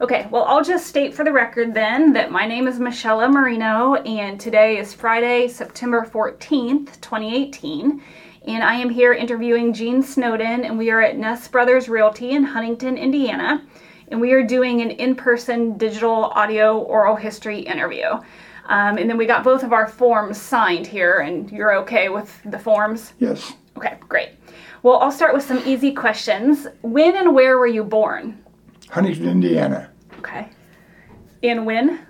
Okay, well, I'll just state for the record then that my name is Michelle Marino, and today is Friday, September 14th, 2018. And I am here interviewing Gene Snowden, and we are at Ness Brothers Realty in Huntington, Indiana. And we are doing an in person digital audio oral history interview. Um, and then we got both of our forms signed here, and you're okay with the forms? Yes. Okay, great. Well, I'll start with some easy questions. When and where were you born? Huntington, Indiana, Okay. And when?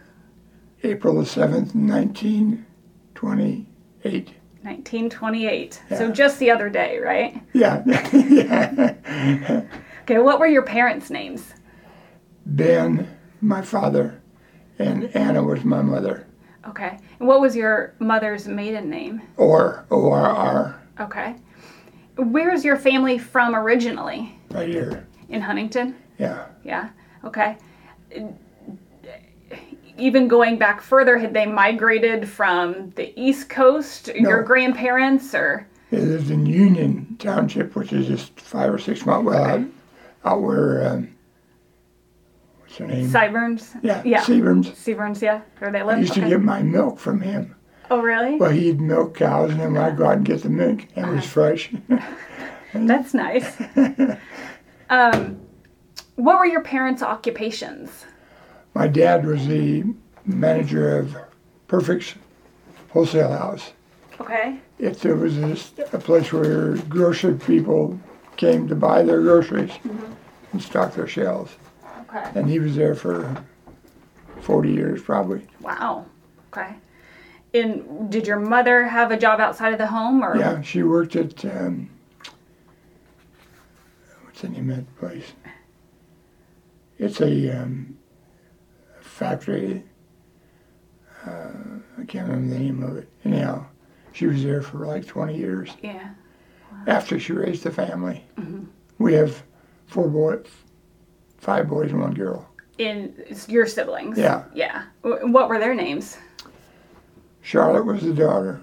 April the 7th, 1928. 1928. So just the other day, right? Yeah. yeah. Okay, what were your parents' names? Ben, my father, and Anna was my mother. Okay. And what was your mother's maiden name? Or, O-R-R, Okay. Where's your family from originally? right here. In Huntington? Yeah. Yeah. Okay. Even going back further, had they migrated from the East Coast, your grandparents, or? It lived in Union Township, which is just five or six miles, well, out, out where, um, what's her name? Siburns? yeah, Yeah. Seaburns. Seaburns, yeah. Where they I live? used to get my milk from him. Oh, really? Well, he'd milk cows, and then I'd go out and get the milk, and it was fresh. That's nice. um, what were your parents' occupations? My dad was the manager of Perfect's Wholesale House. Okay. It, it was just a place where grocery people came to buy their groceries and stock their shelves. Okay. And he was there for 40 years, probably. Wow. Okay. And did your mother have a job outside of the home, or? Yeah, she worked at, um, what's the name of that place? It's a um, factory. Uh, I can't remember the name of it. Anyhow, she was there for like 20 years Yeah. after she raised the family. We have four boys, five boys and one girl. In your siblings. Yeah. Yeah. What were their names? Charlotte was the daughter.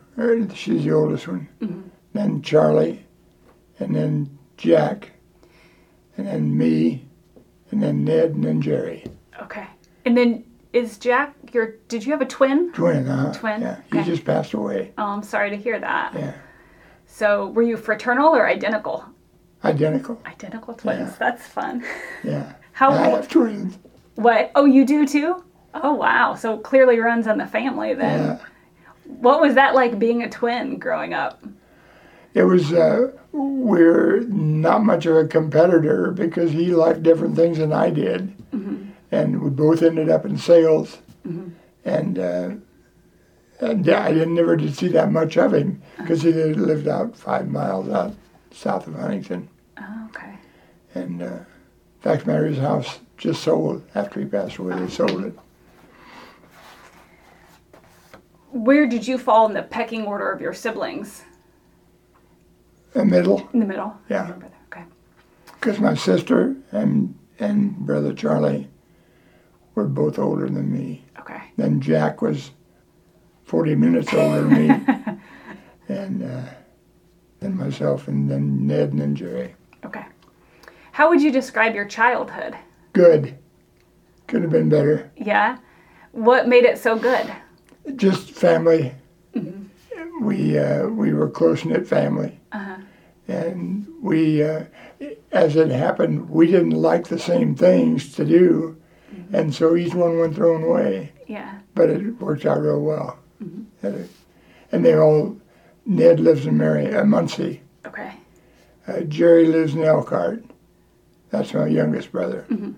She's the oldest one. Then Charlie, and then Jack, and then me, and then Ned, and then Jerry. Okay. And then is Jack your? Did you have a twin? Twin, huh? Twin, Yeah, Okay. he just passed away. Oh, I'm sorry to hear that. Yeah, So were you fraternal or identical? identical. Identical twins. Yeah. That's fun. Yeah. How? I have twins. What? Oh, you do too? Oh, wow. So clearly runs in the family then. Yeah. What was that like being a twin growing up? It was, uh, we're not much of a competitor because he liked different things than I did. And we both ended up in sales. And, uh, and I didn't never did see that much of him because he lived out five miles out south of Huntington. Oh, okay. And uh, fact of the matter, his house just sold after he passed away. They sold it. Where did you fall in the pecking order of your siblings? The middle, In the middle? Yeah. Okay. because my sister and and brother Charlie were both older than me. Okay. Then Jack was 40 minutes older than me. and uh, then myself, and then Ned, and then Jerry. Okay. How would you describe your childhood? Good. Could have been better. Yeah. What made it so good? Just family. We uh, we were close knit family, Uh-huh. And we, uh, as it happened, we didn't like the same things to do, and so each one went their own way. Yeah. but it worked out real well. And, it- and they all, Ned lives in Mary, uh, Muncie. Okay. Uh, Jerry lives in Elkhart. That's my youngest brother. And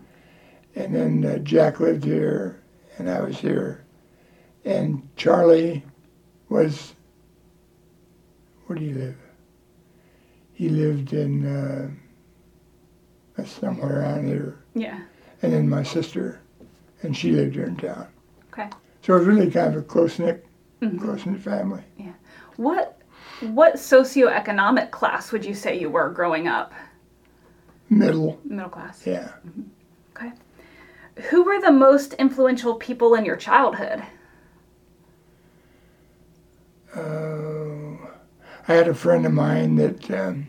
then uh, Jack lived here, and I was here. And Charlie was, where do you live? He lived in uh, somewhere around here. Yeah. And then my sister, and she lived here in town. Okay. So it was really kind of a close knit, close knit family. Yeah. What what socioeconomic class would you say you were growing up? Middle, Middle class. yeah. Okay. Who were the most influential people in your childhood? Uh, I had a friend of mine that um,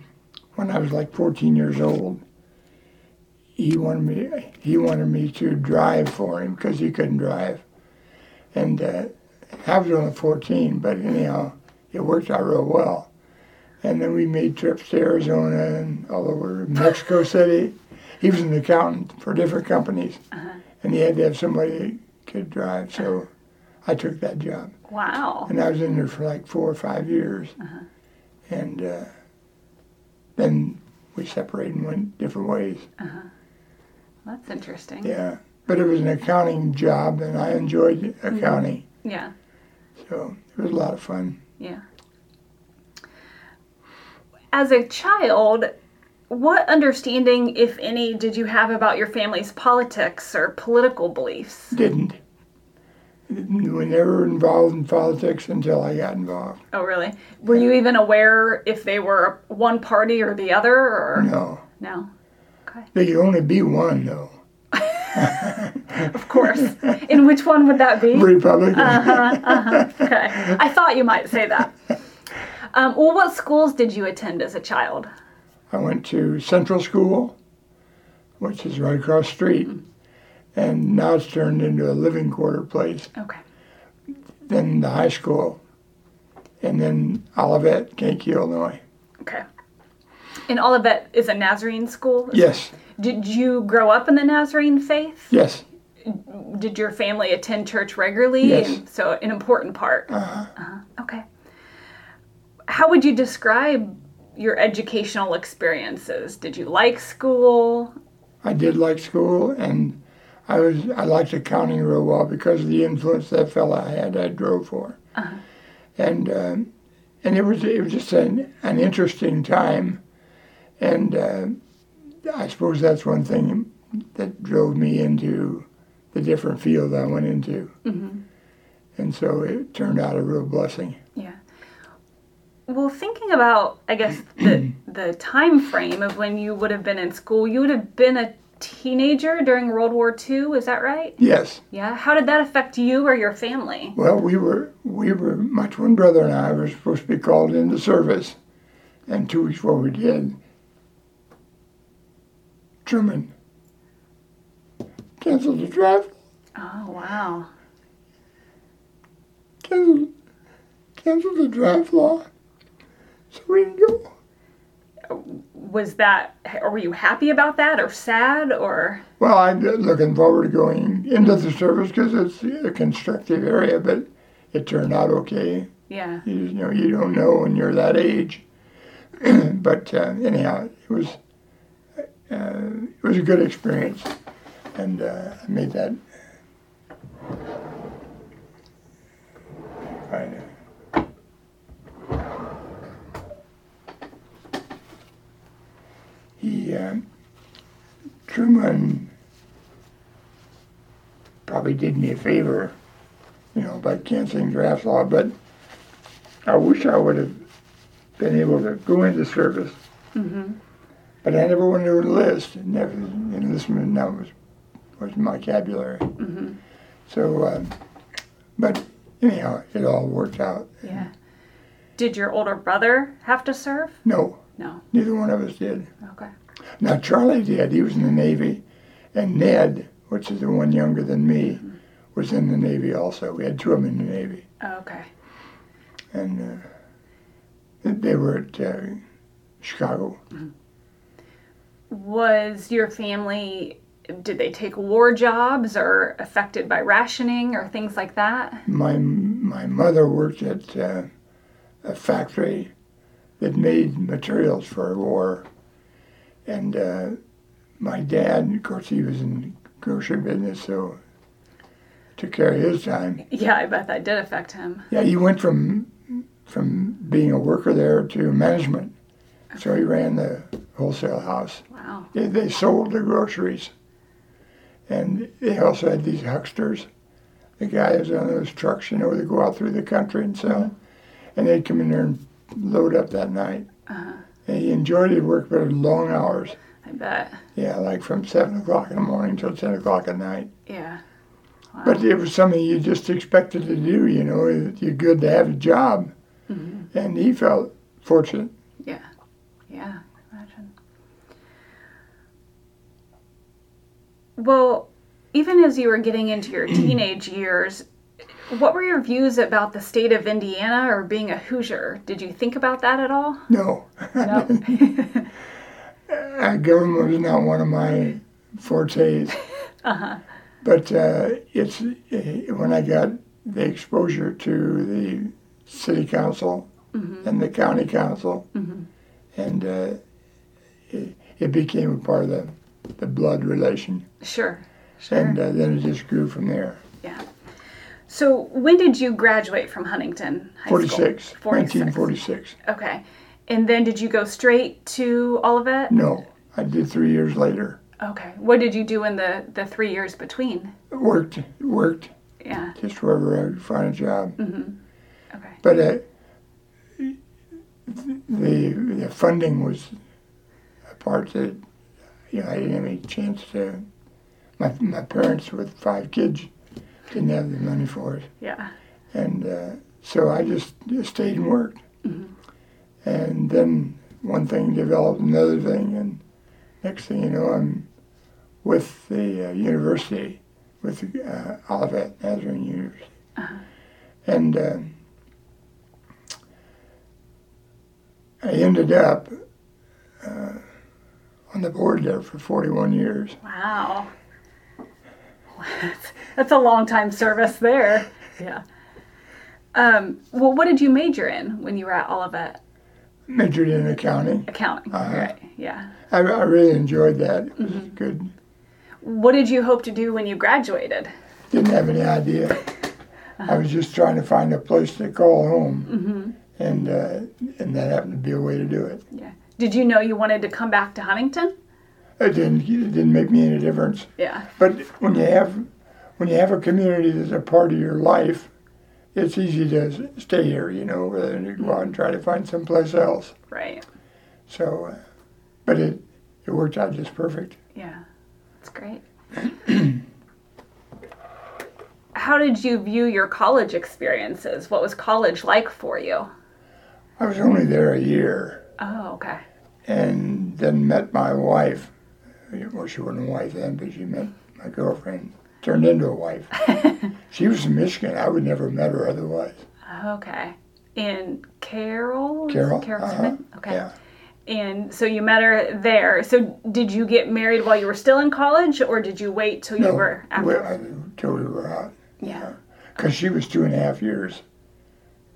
when I was like 14 years old, he wanted me he wanted me to drive for him because he couldn't drive, and uh, I was only 14, but anyhow, it worked out real well. And then we made trips to Arizona and all over Mexico City. He was an accountant for different companies, and he had to have somebody that could drive. So I took that job, Wow. and I was in there for like four or five years. And uh, then we separated and went different ways. Uh huh. That's interesting. Yeah, but it was an accounting job, and I enjoyed accounting, Yeah. so it was a lot of fun. Yeah. As a child, what understanding, if any, did you have about your family's politics or political beliefs? Didn't. We never involved in politics until I got involved. Oh, really? Were you even aware if they were one party or the other, or No, no? Okay. There could only be one though. Of course. In which one would that be? Republican. Uh-huh, uh-huh. Okay. I thought you might say that. Um, well, what schools did you attend as a child? I went to Central School, which is right across the street, mm-hmm. And now it's turned into a living quarter place. Okay. Then the high school, and then Olivet, Kankakee, Illinois. Okay. And Olivet is a Nazarene school? Yes, Did you grow up in the Nazarene faith? yes. Did your family attend church regularly? Yes. And so, an important part. Uh-huh. Uh-huh. Okay. How would you describe your educational experiences? Did you like school? I did like school, and I was I liked accounting real well because of the influence that fella had. I drove for, and um, and it was it was just an an interesting time, and uh, I suppose that's one thing that drove me into the different field I went into, and so it turned out a real blessing. Yeah. Well, thinking about, I guess the the time frame of when you would have been in school, you would have been a teenager during World War II. Is that right? Yes. Yeah. How did that affect you or your family? Well, we were we were my twin brother and I were supposed to be called into service, and two weeks before we did, Truman canceled the draft, Oh wow. canceled canceled the draft law, so we didn't go. Was that? Or were you happy about that, or sad, or? Well, I'm looking forward to going into the service because it's a constructive area, but it turned out okay. Yeah. You, you know, you don't know when you're that age. but uh, anyhow, it was uh, it was a good experience, and uh, I made that. Kind of. He uh, Truman probably did me a favor, you know, by canceling draft law, but I wish I would have been able to go into service. But I never went to enlist. Never enlistment that was was my vocabulary. So, uh, but anyhow, it all worked out. Yeah. Did your older brother have to serve? No, No. neither one of us did. Okay. Now Charlie did. He was in the Navy, and Ned, which is the one younger than me, was in the Navy also. We had two of them in the Navy, Okay. and uh, they were at uh, Chicago. Was your family? Did they take war jobs or affected by rationing or things like that? My my mother worked at uh, a factory that made materials for war, and uh, my dad, of course, he was in the grocery business, so took care of his time. Yeah, I bet that did affect him. Yeah, he went from from being a worker there to management, so he ran the wholesale house. Wow. They, they sold the groceries, and they also had these hucksters, the guys on those trucks, you know, they go out through the country and sell, and they'd come in there and load up that night. Uh-huh. And he enjoyed his work, but it was long hours. I bet. Yeah, like from seven o'clock in the morning till ten o'clock at night. Yeah. Wow. But it was something you just expected to do, you know. You're good to have a job, mm-hmm. and he felt fortunate. yeah. Yeah. Imagine. Well, even as you were getting into your teenage years, what were your views about the state of Indiana or being a Hoosier? Did you think about that at all? No, No. uh, government was not one of my fortes. But uh, it's uh, when I got the exposure to the city council and the county council, and uh, it, it became a part of the, the blood relation, sure. Sure. and uh, then it just grew from there. yeah. So when did you graduate from Huntington High School? 46, 46. 1946. Okay. And then did you go straight to Olivet? No, I did three years later. Okay. What did you do in the, the three years between? Worked, worked Yeah. just wherever I could find a job. Okay. But uh, the the funding was a part that you know I didn't have any chance to. My my parents with five kids didn't have the money for it, Yeah. and uh, so I just, just stayed and worked. Mm-hmm. And then one thing developed another thing, and next thing you know, I'm with the uh, university, with uh, Olivet Nazarene University, Uh-huh. and. Uh, I ended up uh, on the board there for 41 years. Wow. That's, a long time service there. Yeah. Um, well, what did you major in when you were at Olivet? Majored in accounting. Accounting. Uh-huh. Right. Yeah. I, I really enjoyed that. It was good. What did you hope to do when you graduated? Didn't have any idea. I was just trying to find a place to call home, mm-hmm. and uh, and that happened to be a way to do it. Yeah. Did you know you wanted to come back to Huntington? It didn't it didn't make me any difference. Yeah. But when you have when you have a community that's a part of your life, it's easy to stay here, you know, rather than go out and try to find someplace else. Right. So, uh, but it it worked out just perfect. Yeah. That's great. How did you view your college experiences? What was college like for you? I was only there a year, Oh, okay. and then met my wife. Well, she wasn't a wife then, but she met my girlfriend. Turned into a wife. she was from Michigan. I would never have met her otherwise. Okay. And Carol? Carol. Carol uh-huh, Smith? Okay. Yeah. And so you met her there. So did you get married while you were still in college, or did you wait till you No, were after? I- till we were out. yeah. Because she was two and a half years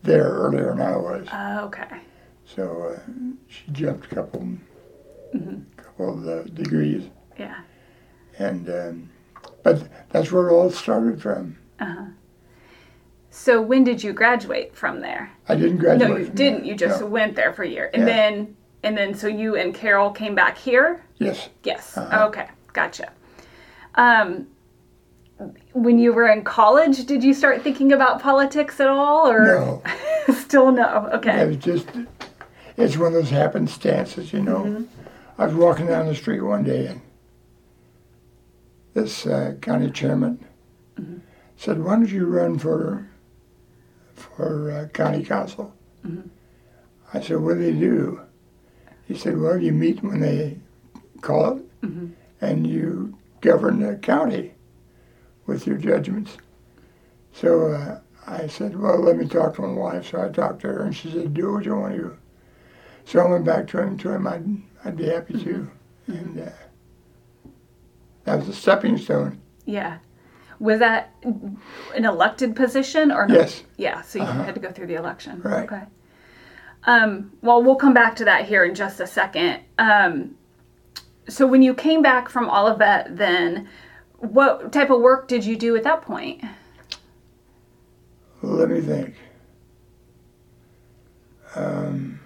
there earlier than I was. Oh, okay. So uh, she jumped a couple, Mm-hmm. Of the degrees, Yeah. and um, but that's where it all started from. Uh-huh. So when did you graduate from there? I didn't graduate. No, you didn't. there. You just No. went there for a year, and Yeah. then and then so you and Carol came back here. Yes, Yes. Uh-huh. Okay. Gotcha. Um, when you were in college, did you start thinking about politics at all, or no, still no? Okay. it was just it's one of those happenstances, you know. Mm-hmm. I was walking down the street one day, and this uh, county chairman Mm-hmm. said, "Why don't you run for for uh, county council?" Mm-hmm. I said, "What do they do?" He said, "Well, you meet when they call it, Mm-hmm. and you govern the county with your judgments." So uh, I said, "Well, let me talk to my wife." So I talked to her, and she said, "Do what you want to do." So I went back to him. To him, I'd I'd be happy to, and uh, that was a stepping stone. Yeah. Was that an elected position or no? Yes. Yeah. So you had to go through the election. Right. Okay. Um, well, we'll come back to that here in just a second. Um, so when you came back from Olivet, then what type of work did you do at that point? Let me think. Um,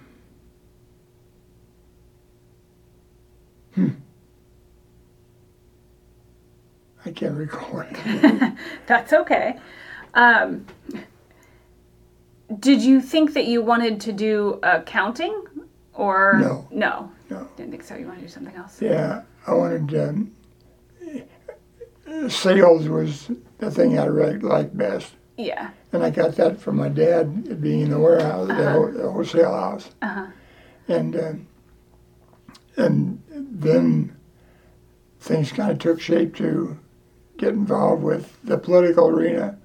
I can't recall it. That's okay. Um, did you think that you wanted to do accounting or No. No. No. Didn't think so. You want to do something else? Yeah, I wanted. Um, sales was the thing I really liked best, Yeah. and I got that from my dad being in the warehouse, the, whole, the wholesale house, Uh-huh. and um, and then things kind of took shape to get involved with the political arena.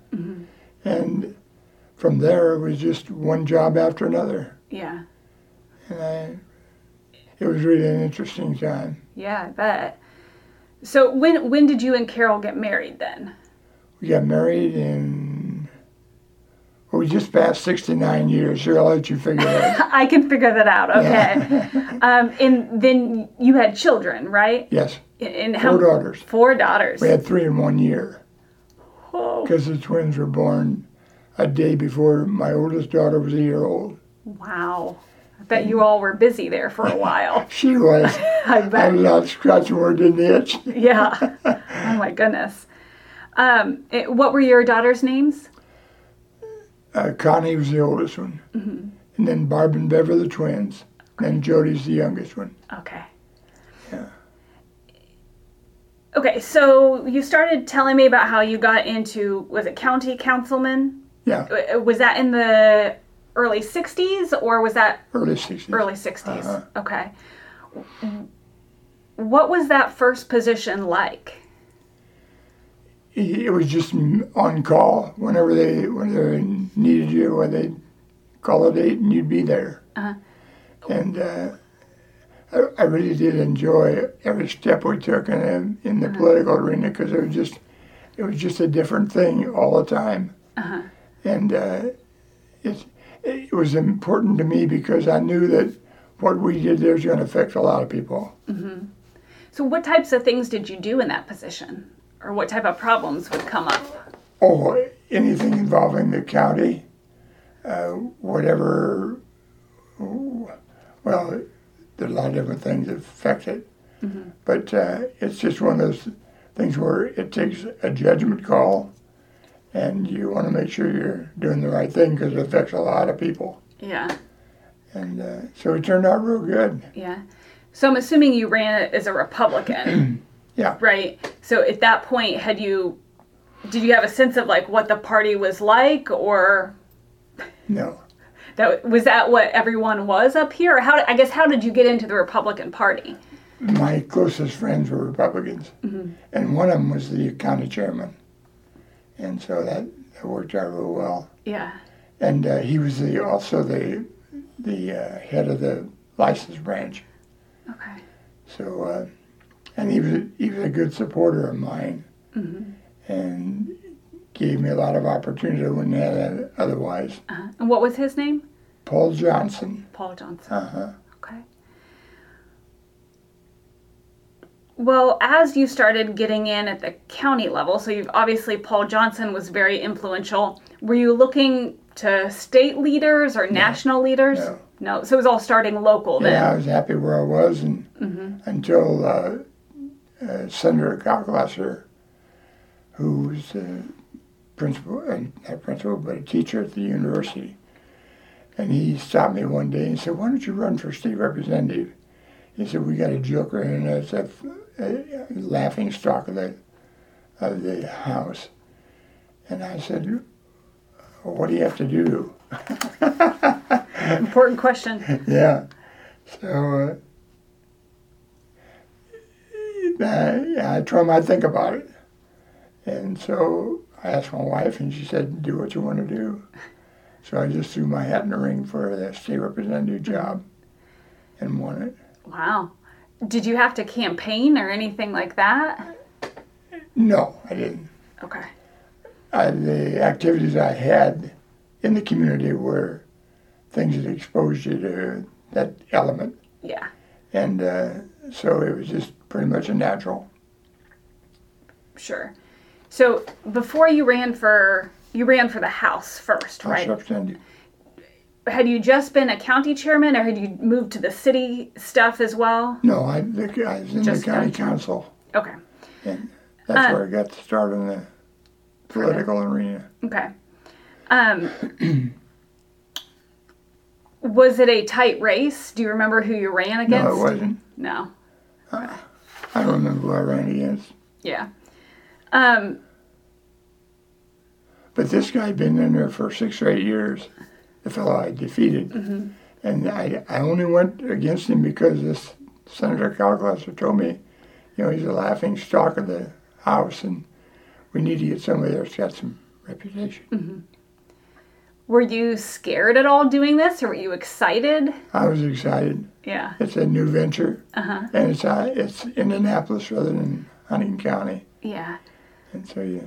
And from there, it was just one job after another. Yeah. And I, it was really an interesting time. Yeah, I bet. So when when did you and Carol get married then? We got married in, well, we just passed 69 years, so I'll let you figure it out. I can figure that out. Okay. um, and then you had children, right? yes, And four daughters. Four daughters. We had three in one year because the twins were born a day before my oldest daughter was a year old. Wow. I bet you all were busy there for a while. She was. I I bet. was out scratching where it didn't itch. Yeah. Oh my goodness. Um, eh, what were your daughters' names? Uh, Connie was the oldest one. And then Barb and Bev are the twins. And Jody's the youngest one. Okay. Yeah. Okay, so you started telling me about how you got into was it county councilman? Yeah, Uh, Was that in the early 60s or was that early 60s. early 60s? Uh-huh. Okay. What was that first position like? It was just on call whenever they whenever they needed you, or they'd call a date and you'd be there. Uh-huh. And uh, I, I really did enjoy every step we took in the, in the political arena because it was just it was just a different thing all the time. Uh-huh. And uh, it it was important to me because I knew that what we did there was going to affect a lot of people. So, what types of things did you do in that position? Or what type of problems would come up? Oh, anything involving the county, uh, whatever. Well, there's a lot of different things that affect it, but uh, it's just one of those things where it takes a judgment call, and you want to make sure you're doing the right thing because it affects a lot of people. Yeah, And uh, so it turned out real good. yeah. So, I'm assuming you ran as a Republican, Yeah. right? So, at that point, had you, did you have a sense of like what the party was like, or No. That was that what everyone was up here? How, I guess, how did you get into the Republican Party? My closest friends were Republicans, and one of them was the county chairman, and so that, that worked out real well. Yeah, and uh, he was the also the the uh, head of the license branch. okay. So, uh, and he was he was a good supporter of mine, and gave me a lot of opportunity I wouldn't have had otherwise. Uh-huh. And what was his name? Paul Johnson. Paul Johnson. Uh-huh. Okay. Well, as you started getting in at the county level, so you've obviously Paul Johnson was very influential. Were you looking to state leaders or national leaders? No. No. So it was all starting local then. Yeah, I was happy where I was, and until uh, uh, Senator Kalklasser, who was uh, principal, uh, not principal, but a teacher at the university, and he stopped me one day and said, "Why don't you run for state representative?" He said, "We got a joker, and it's a, a laughing stock of the of the house." And I said, "What do you have to do?" Important question. yeah. So uh, I, I told him I'd think about it. And so I asked my wife, and she said, do what you want to do. So I just threw my hat in the ring for the state representative job and won it. Wow. Did you have to campaign or anything like that? No, I didn't. Okay. I, the activities I had in the community were things that exposed you to that element. Yeah. And uh, so it was just pretty much a natural. Sure. So before you ran for you ran for the House first, House right? representative. Had you just been a county chairman, or had you moved to the city stuff as well? No, I, I was in Just the county council, Okay. and that's Uh, where I got to start in the political arena. Okay. Um, was it a tight race? Do you remember who you ran against? No, it wasn't. No. I don't remember who I ran against. Yeah. Um, But this guy had been in there for six or eight years, the fellow I defeated. Mm-hmm. And I, I only went against him because this Senator Calclasser told me, you know, he's a laughing stock of the house, and we need to get somebody that's got some reputation. Were you scared at all doing this, or were you excited? I was excited. Yeah. It's a new venture, Uh-huh. and it's uh, it's Indianapolis rather than Huntington County, Yeah. And so yeah,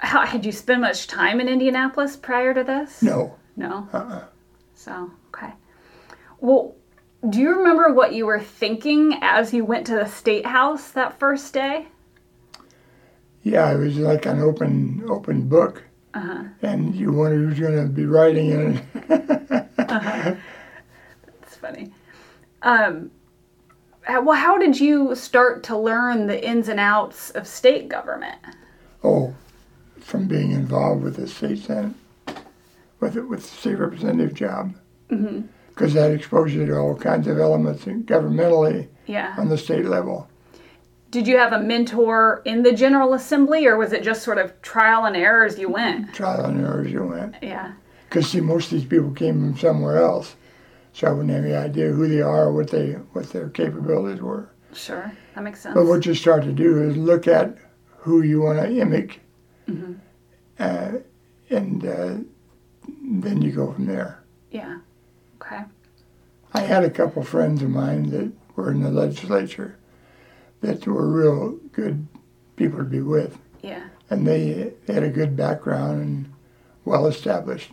How, had you spent much time in Indianapolis prior to this? no, No. uh-uh. So, okay. Well, do you remember what you were thinking as you went to the state house that first day? yeah, it was like an open open book, Uh-huh. and you wondered who's going to be writing in it. It's funny. Um, well, how did you start to learn the ins and outs of state government? Oh, from being involved with the state senate, with it with the state representative job, mm-hmm. because that exposed you to all kinds of elements governmentally Yeah. on the state level. Did you have a mentor in the General Assembly, or was it just sort of trial and error as you went? Trial and error as you went. Yeah. Because see, most of these people came from somewhere else, so I wouldn't have any idea who they are, or what they what their capabilities were. Sure. That makes sense. But what you start to do is look at who you want to mimic, uh, and uh, then you go from there. yeah. Okay. I had a couple friends of mine that were in the legislature that were real good people to be with, Yeah. and they, they had a good background and well established,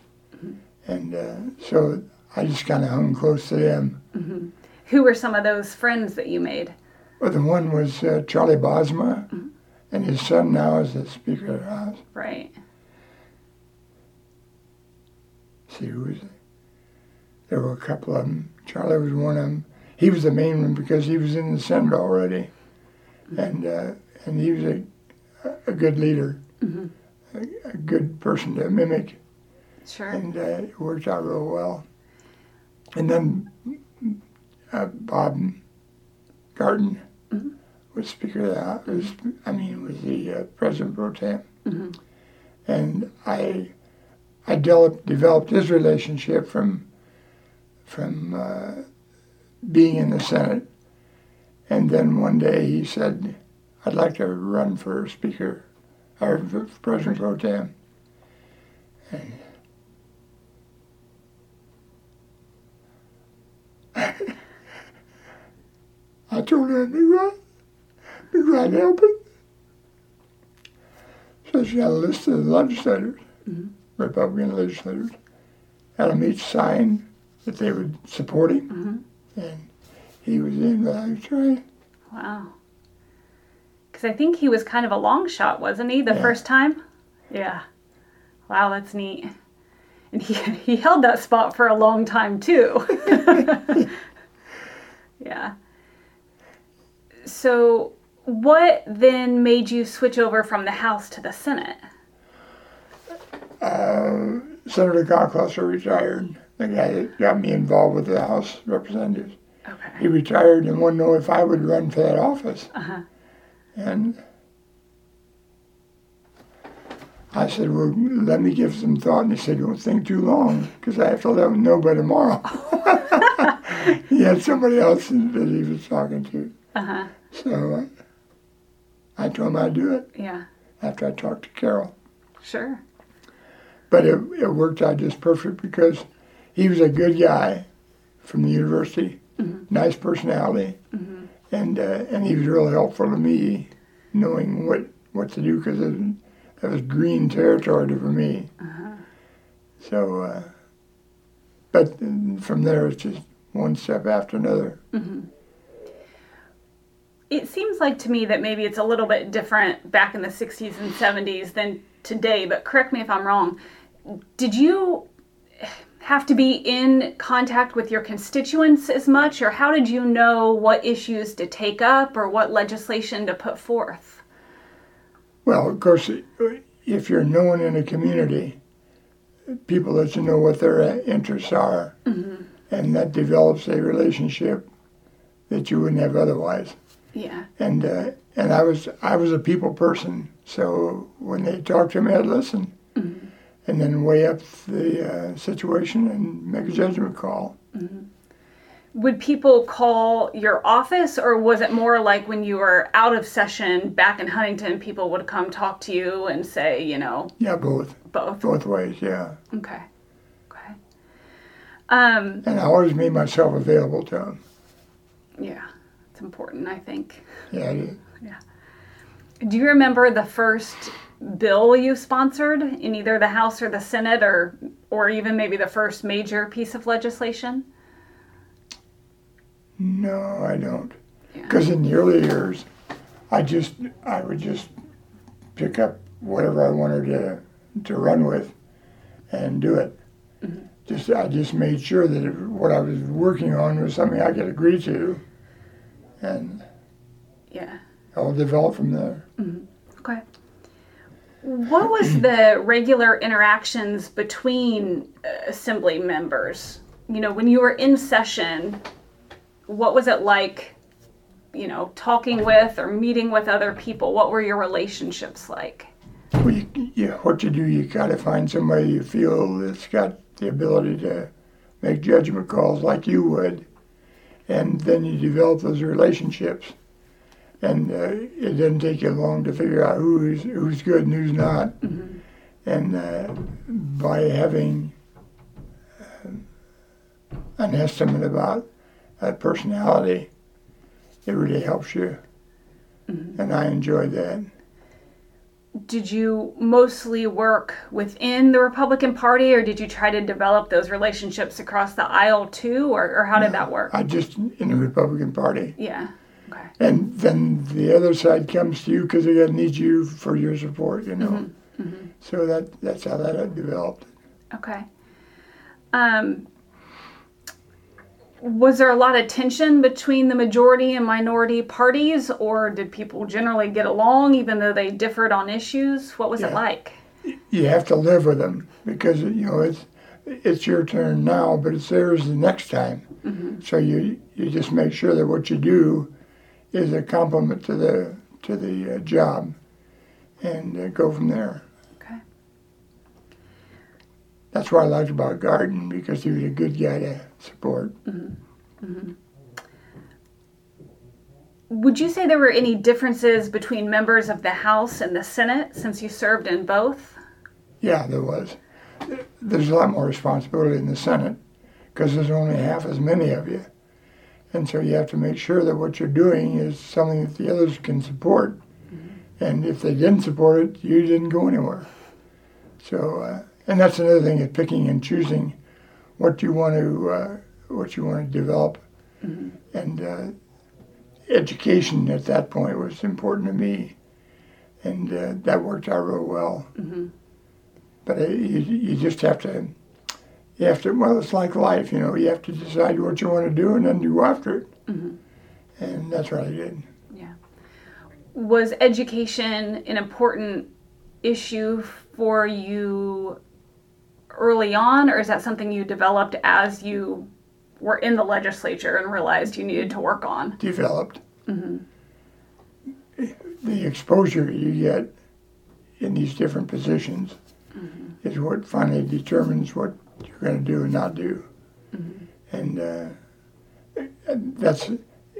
and uh, so I just kind of hung close to them. Who were some of those friends that you made? Well, the one was uh, Charlie Bosma, and his son now is the Speaker of the House. Right. see who was it? There were a couple of them. Charlie was one of them. He was the main one because he was in the Senate already, and uh, and he was a a good leader, a, a good person to mimic, Sure. and uh, it worked out real well. And then uh, Bob Garton was Speaker of the House. Was, I mean, was the uh, President pro tem, and I I developed developed his relationship from from uh, being in the Senate, and then one day he said, "I'd like to run for Speaker or for President pro tem." And I told her I'd be glad, be glad to help it. So she had a list of the legislators, mm-hmm. Republican legislators, had them each sign that they would support him, mm-hmm. and he was in, was trying. Wow. Because I think he was kind of a long shot, wasn't he, the Yeah. first time? Yeah. Wow, that's neat. And he, he held that spot for a long time, too. yeah. So, what then made you switch over from the House to the Senate? Uh, Senator Cocklusser retired, the guy that got me involved with the House Representatives. Okay. He retired and wanted to know if I would run for that office. Uh-huh. And I said, well, let me give some thought. And he said, don't think too long, because I have to let him know by tomorrow. he had somebody else that he was talking to. Uh-huh. So uh, I told him I'd do it Yeah. after I talked to Carol. Sure. But it, it worked out just perfect because he was a good guy from the university, nice personality, and uh, and he was really helpful to me, knowing what what to do because that was green territory for me. So, uh, but from there it's just one step after another. It seems like to me that maybe it's a little bit different back in the 60s and 70s than today, but correct me if I'm wrong. Did you have to be in contact with your constituents as much, or how did you know what issues to take up or what legislation to put forth? Well, of course, if you're known in a community, people let you know what their uh, interests are, and that develops a relationship that you wouldn't have otherwise. Yeah. And uh, and I was I was a people person, so when they talked to me, I'd listen, and then weigh up the uh, situation and make a judgment call. Would people call your office or was it more like when you were out of session back in huntington people would come talk to you and say you know Yeah, both. both Both ways, yeah. okay okay um And I always made myself available to them. yeah it's important i think Yeah, I did. do you remember the first bill you sponsored in either the house or the senate or or even maybe the first major piece of legislation No, I don't. Yeah. Because in the early years, I just I would just pick up whatever I wanted to to run with, and do it. Just I just made sure that it, what I was working on was something I could agree to, and yeah I'll develop from there. Okay. What was the regular interactions between uh, assembly members? You know, when you were in session, what was it like, you know, talking with or meeting with other people? What were your relationships like? Well, you, you, what you do, you got to find somebody you feel that's got the ability to make judgment calls like you would, and then you develop those relationships. And uh, it doesn't take you long to figure out who's who's good and who's not. And uh, by having uh, an estimate about that personality, it really helps you. And I enjoyed that. Did you mostly work within the Republican Party or did you try to develop those relationships across the aisle too? Or, or how did that work? I just in the Republican Party. Yeah. Okay. And then the other side comes to you because they need you for your support, you know. Mm-hmm. So that that's how that developed. Okay. Um, was there a lot of tension between the majority and minority parties, or did people generally get along even though they differed on issues? What was it like? You have to live with them because you know it's it's your turn now, but it's theirs the next time. So you you just make sure that what you do is a compliment to the to the uh, job, and uh, go from there. That's what I liked about Garton because he was a good guy to support. Mm-hmm. Mm-hmm. Would you say there were any differences between members of the House and the Senate since you served in both? Yeah, there was. There's a lot more responsibility in the Senate because there's only half as many of you. And so you have to make sure that what you're doing is something that the others can support. Mm-hmm. And if they didn't support it, you didn't go anywhere. So, uh, and that's another thing is picking and choosing what you want to uh, what you want to develop. And uh, education at that point was important to me, and uh, that worked out real well. But uh, you, you just have to, you have to, well, it's like life, you know, you have to decide what you want to do and then you go after it. And that's what I did. Yeah. Was education an important issue for you early on, or is that something you developed as you were in the legislature and realized you needed to work on? Developed. Mm-hmm. The exposure you get in these different positions mm-hmm. is what finally determines what you're going to do and not do. Mm-hmm. And uh, that's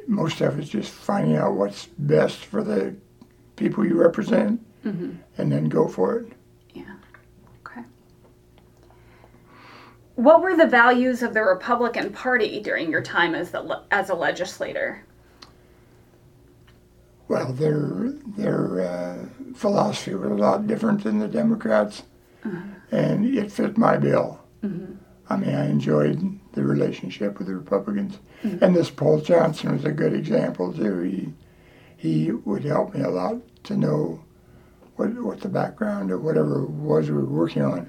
most of it's just finding out what's best for the people you represent and then go for it. Yeah. Okay. What were the values of the Republican Party during your time as the as a legislator? Well, their their uh, philosophy was a lot different than the Democrats, mm-hmm. and it fit my bill. Mm-hmm. I mean, I enjoyed the relationship with the Republicans, mm-hmm. and this Paul Johnson was a good example too. He he would help me a lot to know what what the background of whatever it was we were working on,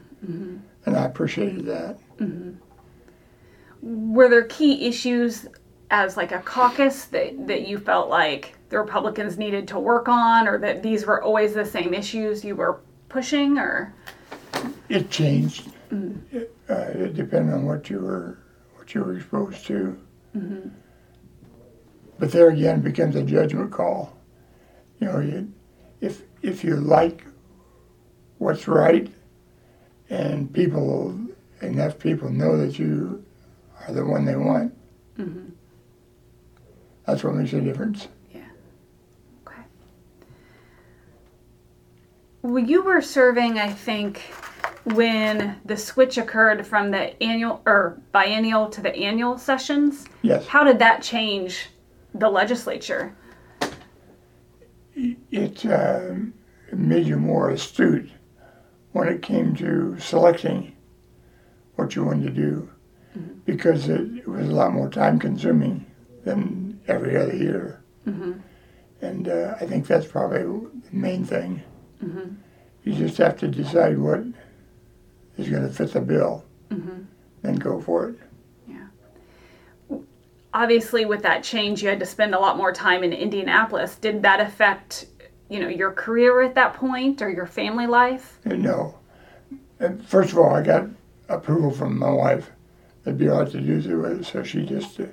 and I appreciated that. Mm-hmm. Were there key issues as like a caucus that, that you felt like the Republicans needed to work on or that these were always the same issues you were pushing or It changed. Mm. It, uh, it depended on what you were what you were exposed to. Mm-hmm. But there again, it becomes a judgment call. You know, you, if if you like what's right, and people enough people know that you are the one they want, That's what makes a difference. Yeah. Okay. Well, you were serving, I think, when the switch occurred from the annual or biennial to the annual sessions. Yes. How did that change the legislature? It um, made you more astute when it came to selecting what you wanted to do because it, it was a lot more time consuming than every other year. Mm-hmm. And uh, I think that's probably the main thing. Mm-hmm. You just have to decide what is going to fit the bill mm-hmm. and go for it. Yeah. Obviously, with that change, you had to spend a lot more time in Indianapolis. Did that affect, you know, your career at that point or your family life? Uh, no. Uh, first of all, I got approval from my wife. That'd be all to do with so she just uh,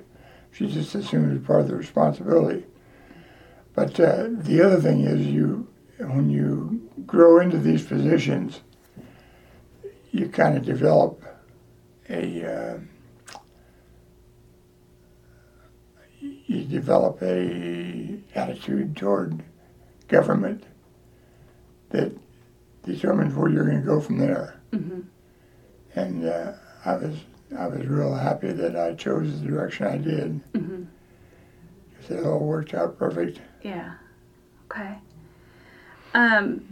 she just assumed it was part of the responsibility. But uh, the other thing is, you when you grow into these positions, you kind of develop a uh, you develop a attitude toward government that determines where you're going to go from there. And uh, I was I was real happy that I chose the direction I did. Because it all worked out perfect. Yeah. Okay. Um,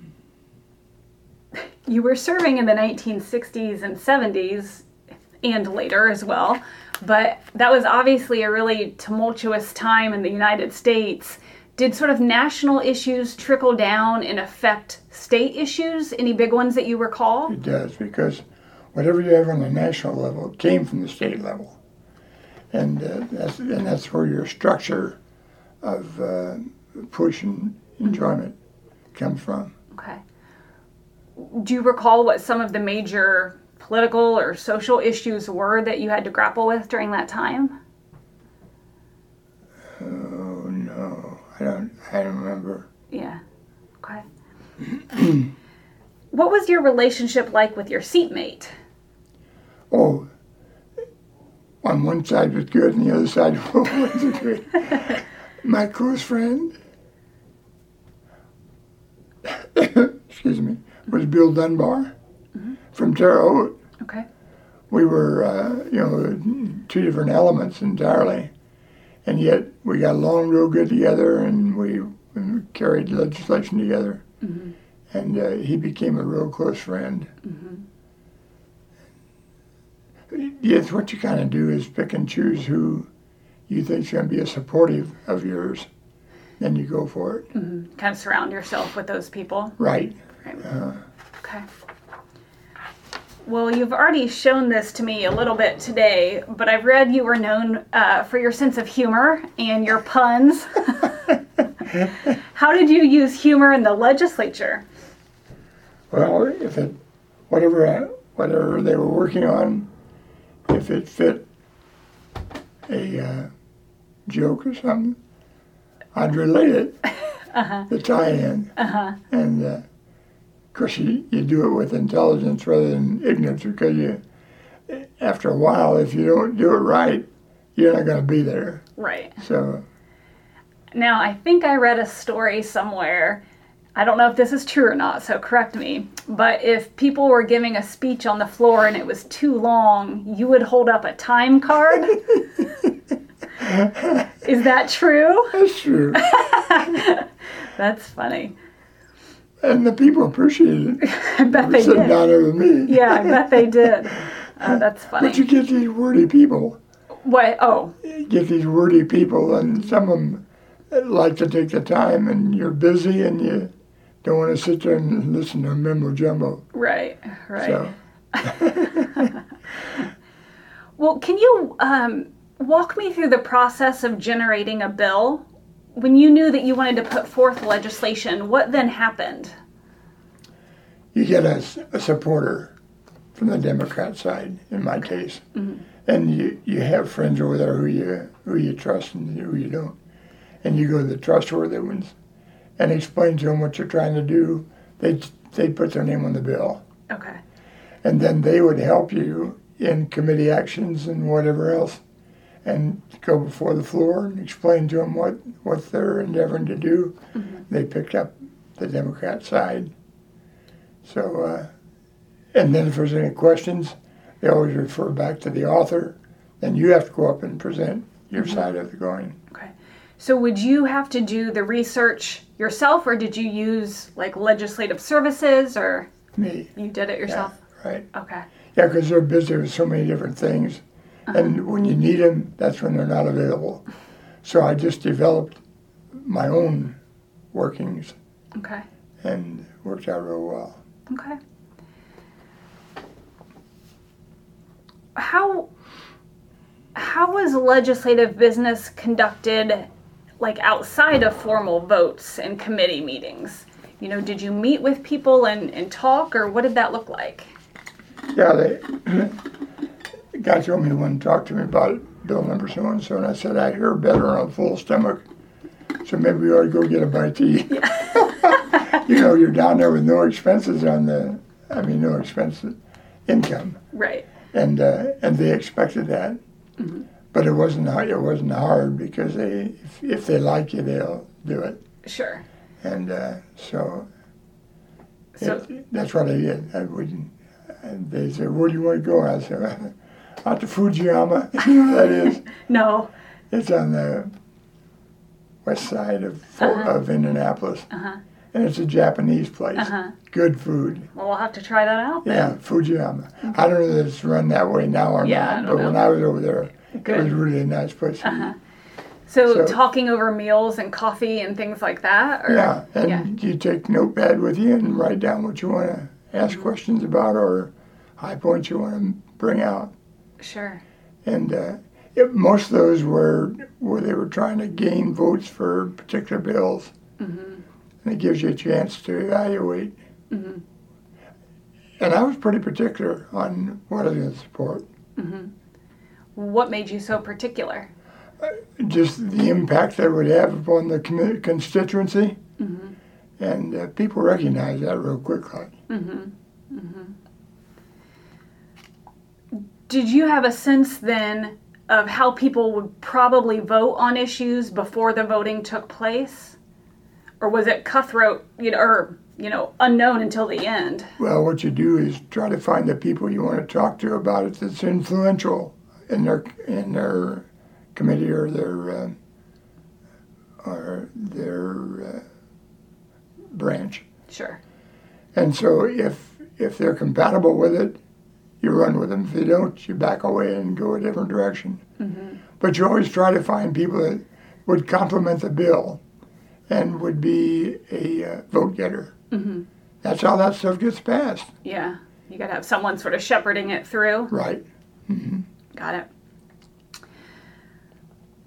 you were serving in the 1960s and 70s and later as well, but that was obviously a really tumultuous time in the United States. Did sort of national issues trickle down and affect state issues? Any big ones that you recall? It does because whatever you have on the national level came from the state level, and uh, that's and that's where your structure of uh, push and enjoyment comes from. Okay. Do you recall what some of the major political or social issues were that you had to grapple with during that time? Oh no, I don't. I don't remember. Yeah. Okay. what was your relationship like with your seatmate? Oh, on one side was good, and the other side wasn't good. My close friend, excuse me, was Bill Dunbar from Terre Haute. Okay. We were, uh, you know, two different elements entirely, and yet we got along real good together, and we, we carried legislation together, and uh, he became a real close friend. Yes, what you kind of do is pick and choose who you think's going to be a supportive of yours, then you go for it. Mm-hmm. Kind of surround yourself with those people. Right. Right. Uh-huh. Okay. Well, you've already shown this to me a little bit today, but I've read you were known uh, for your sense of humor and your puns. How did you use humor in the legislature? Well, if it, whatever, uh, whatever they were working on, if it fit a uh, joke or something, I'd relate it, the tie-in, and uh, of course you, you do it with intelligence rather than ignorance because you, after a while, if you don't do it right, you're not going to be there. Right. So Now, I think I read a story somewhere. I don't know if this is true or not, so correct me. But if people were giving a speech on the floor and it was too long, you would hold up a time card. is that true? that's true, That's funny. and the people appreciated it. I bet they did. down with me. Yeah, I bet they did. Uh, that's funny. But you get these wordy people. What? Oh, get these wordy people, and some of them like to take the time, and you're busy, and you don't want to sit there and listen to a mumbo jumbo. right, right. So Well, can you um, walk me through the process of generating a bill? When you knew that you wanted to put forth legislation, what then happened? you get a supporter from the Democrat side, in my case, and you, you have friends over there who you who you trust and who you don't, and you go to the trustworthy ones, and explain to them what you're trying to do. They they put their name on the bill. Okay. and then they would help you in committee actions and whatever else. and go before the floor and explain to them what, what they're endeavoring to do. They picked up the Democrat side. So, uh, and then if there's any questions, they always refer back to the author, and you have to go up and present your side of the coin. Okay. So would you have to do the research yourself, or did you use like legislative services, or Me, you did it yourself? right? Okay. Yeah, because they're busy with so many different things, uh-huh. and when you need them, that's when they're not available. So I just developed my own workings Okay. and worked out real well. Okay. How how was legislative business conducted like outside of formal votes and committee meetings? You know, did you meet with people and, and talk or what did that look like? Yeah, they the guy told me one talked to me about bill number so and so, and I said I hear better on a full stomach, so maybe we ought to go get a bite to eat. you know, you're down there with no expenses on the, I mean, no expenses, income, Right. and uh, and they expected that, but it wasn't hard. It wasn't hard because they, if, if they like you, they'll do it, Sure. and uh, so So it- that's what I did. I wouldn't. And they said, "Where do you want to go?" I said, "Out to Fujiyama." You know that is. no. It's on the west side of Uh-huh. of Indianapolis, Uh-huh. and it's a Japanese place. Uh-huh. Good food. Well, we'll have to try that out. then. Yeah, Fujiyama. I don't know if it's run that way now or Yeah, not, but when. I was over there, it was really a nice place. to Uh-huh. So, So- talking over meals and coffee and things like that or Yeah, and yeah. you take notepad with you and write down what you want to Mm-hmm. ask questions about or high points you want to bring out. Sure. and uh, it, most of those were where they were trying to gain votes for particular bills, Mm-hmm. and it gives you a chance to evaluate. Mm-hmm. And I was pretty particular on what I was going to support, What made you so particular? just the impact that it would have upon the constituency, Mm-hmm. and uh, people recognize that real quickly. Did you have a sense then of how people would probably vote on issues before the voting took place? Or was it cutthroat, you know, or, you know, unknown until the end? Well, what you do is try to find the people you want to talk to about it that's influential in their in their committee or their uh, or their uh, branch. Sure. And so if if they're compatible with it, you run with them. If they don't, you back away and go a different direction. Mhm. But you always try to find people that would complement the bill and would be a uh, vote getter. Mhm. That's how that stuff gets passed. Yeah. You got to have someone sort of shepherding it through. Right. Got it.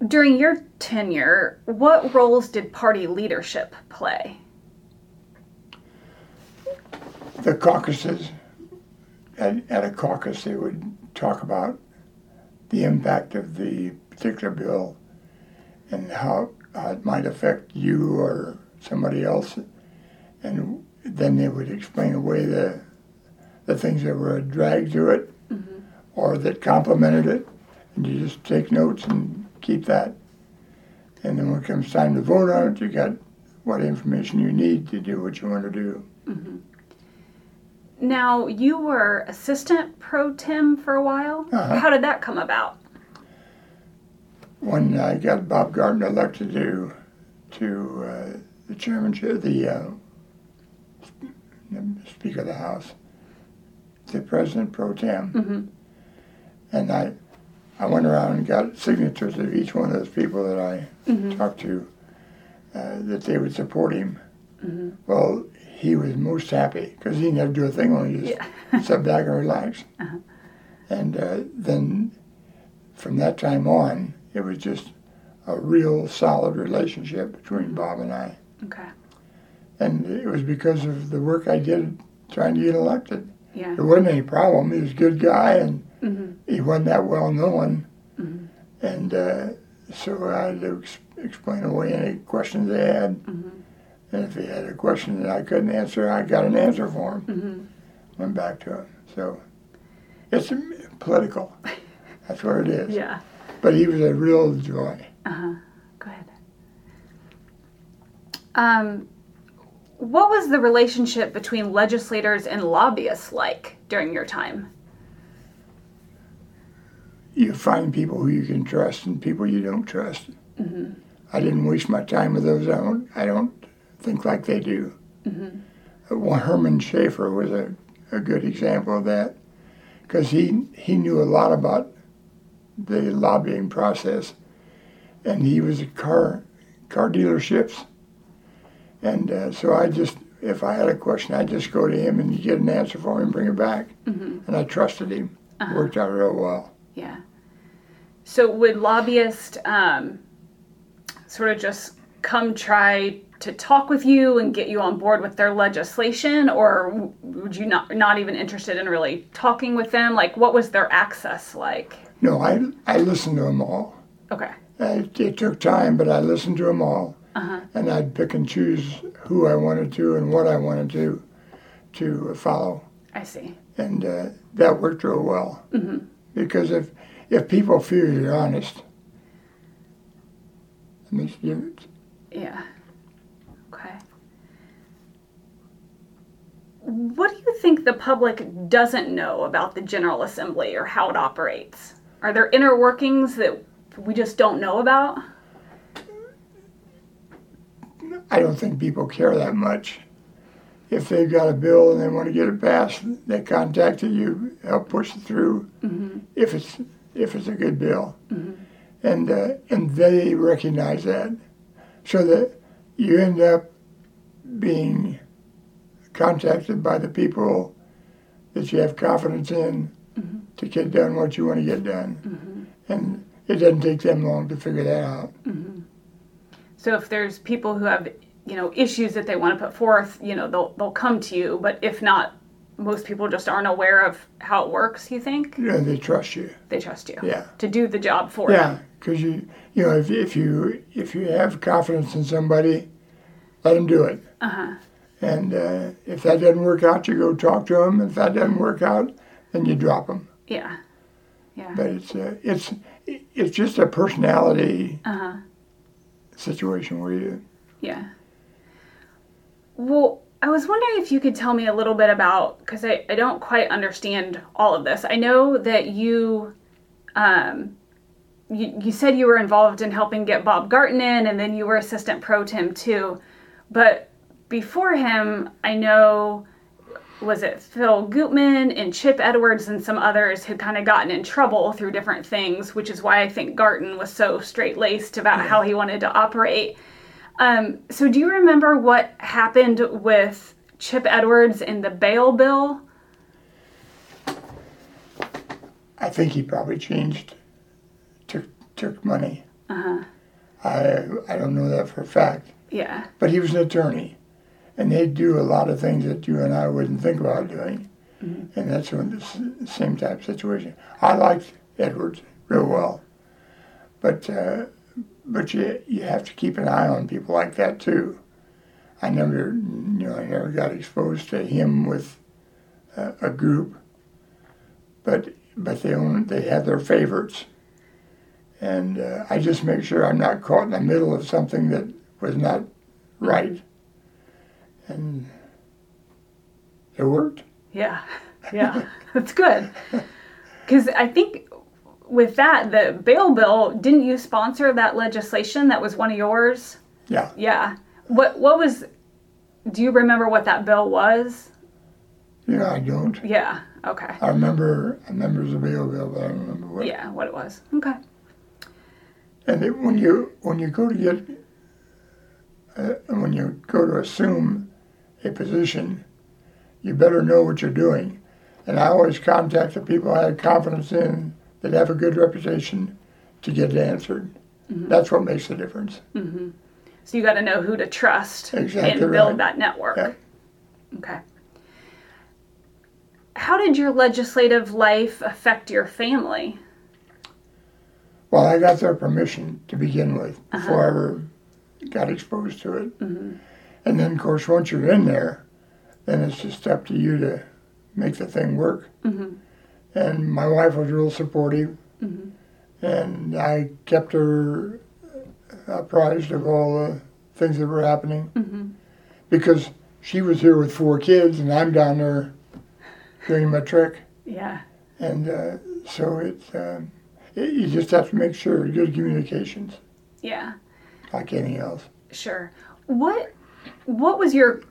During your tenure, what roles did party leadership play? the caucuses, at, at a caucus, they would talk about the impact of the particular bill and how, how it might affect you or somebody else. And then they would explain away the, the things that were a drag to it or that complemented it. And you just take notes and keep that. And then when it comes time to vote on it, you got what information you need to do what you want to do. Now, you were assistant pro tem for a while. Uh-huh. How did that come about? when I got Bob Garton elected to to uh, the chairmanship, the uh, Speaker of the House, the President pro tem, Mhm. And I I went around and got signatures of each one of those people that I Mhm. talked to uh, that they would support him. Well, he was most happy because he never do a thing when he just Yeah. sit back and relax. And uh, then from that time on, it was just a real solid relationship between Bob and I. Okay. And it was because of the work I did trying to get elected. Yeah. There wasn't any problem. He was a good guy and Mhm. he wasn't that well known. And uh, so I had to ex- explain away any questions they had. And if he had a question that I couldn't answer, I got an answer for him. Mhm. Went back to him. So it's political. That's what it is. Yeah. But he was a real joy. Uh huh. Go ahead. Um, what was the relationship between legislators and lobbyists like during your time? You find people who you can trust and people you don't trust. Mm-hmm. I didn't waste my time with those. I don't. I don't think like they do. Mm-hmm. Well, Herman Schaefer was a, a good example of that because he he knew a lot about the lobbying process, and he was at car car dealerships, and uh, so I just if I had a question, I'd just go to him and get an answer for him and bring it back, Mm-hmm. and I trusted him. Uh-huh. Worked out real well. Yeah. So would lobbyists um, sort of just come try to talk with you and get you on board with their legislation, or would you not not even interested in really talking with them? Like, what was their access like? No, I I listened to them all. Okay. It, it took time, but I listened to them all, Uh-huh. and I'd pick and choose who I wanted to and what I wanted to to follow, I see. and uh, that worked real well. Mm-hmm. Because if if people feel you're honest, I mean, you, Yeah. Okay. What do you think the public doesn't know about the General Assembly or how it operates? Are there inner workings that we just don't know about? I don't think people care that much. If they've got a bill and they want to get it passed, they contact you, help push it through. Mm-hmm. If it's if it's a good bill, mm-hmm. and uh, and they recognize that, so that you end up being contacted by the people that you have confidence in mm-hmm. to get done what you want to get done, mm-hmm. and it doesn't take them long to figure that out. So if there's people who have, you know, issues that they want to put forth, you know, they'll they'll come to you. But if not, most people just aren't aware of how it works. You think know, they trust you. they trust you Yeah. to do the job for them? Yeah, because you you know if, if you if you have confidence in somebody, let them do it. Uh huh. And uh, if that doesn't work out, you go talk to them. If that doesn't work out, then you drop them. Yeah. Yeah. But it's uh, it's it's just a personality Uh huh. situation where you Yeah. Well, I was wondering if you could tell me a little bit about because I, I don't quite understand all of this. I know that you um you, you said you were involved in helping get Bob Garton in and then you were assistant pro tem too. But before him, I know was it Phil Gutman and Chip Edwards and some others had kind of gotten in trouble through different things, which is why I think Garton was so straight laced about how he wanted to operate. Um, so, do you remember what happened with Chip Edwards in the bail bill? I think he probably changed, took took money. Uh huh. I I don't know that for a fact, Yeah. but he was an attorney, and they do a lot of things that you and I wouldn't think about doing, mm-hmm. and that's one the same type of situation. I liked Edwards real well, but uh, but you you have to keep an eye on people like that too. I never you know I never got exposed to him with a, a group, but but they own they have their favorites, and uh, I just make sure I'm not caught in the middle of something that was not right, and it worked. Yeah. Yeah. That's good. Because I think with that, the bail bill, didn't you sponsor that legislation that was one of yours? Yeah, Yeah. What What was? Do you remember what that bill was? Yeah, I don't. Yeah. Okay. I remember I remember the bail bill, but I don't remember what. Yeah. What it was? Okay. And it, when you when you go to get uh, when you go to assume a position, you better know what you're doing. And I always contact the people I have confidence in that have a good reputation to get it answered. Mm-hmm. That's what makes the difference. Mm-hmm. So you got to know who to trust Exactly and build right. that network. Yeah. Okay. How did your legislative life affect your family? Well, I got their permission to begin with uh-huh. before I ever got exposed to it. Mm-hmm. And then, of course, once you're in there, then it's just up to you to make the thing work. And my wife was real supportive, and I kept her apprised of all the things that were happening Mm-hmm. because she was here with four kids and I'm down there doing my trick, Yeah. and uh, so it's um, it, you just have to make sure good communications, Yeah. like anything else. Sure. What what was your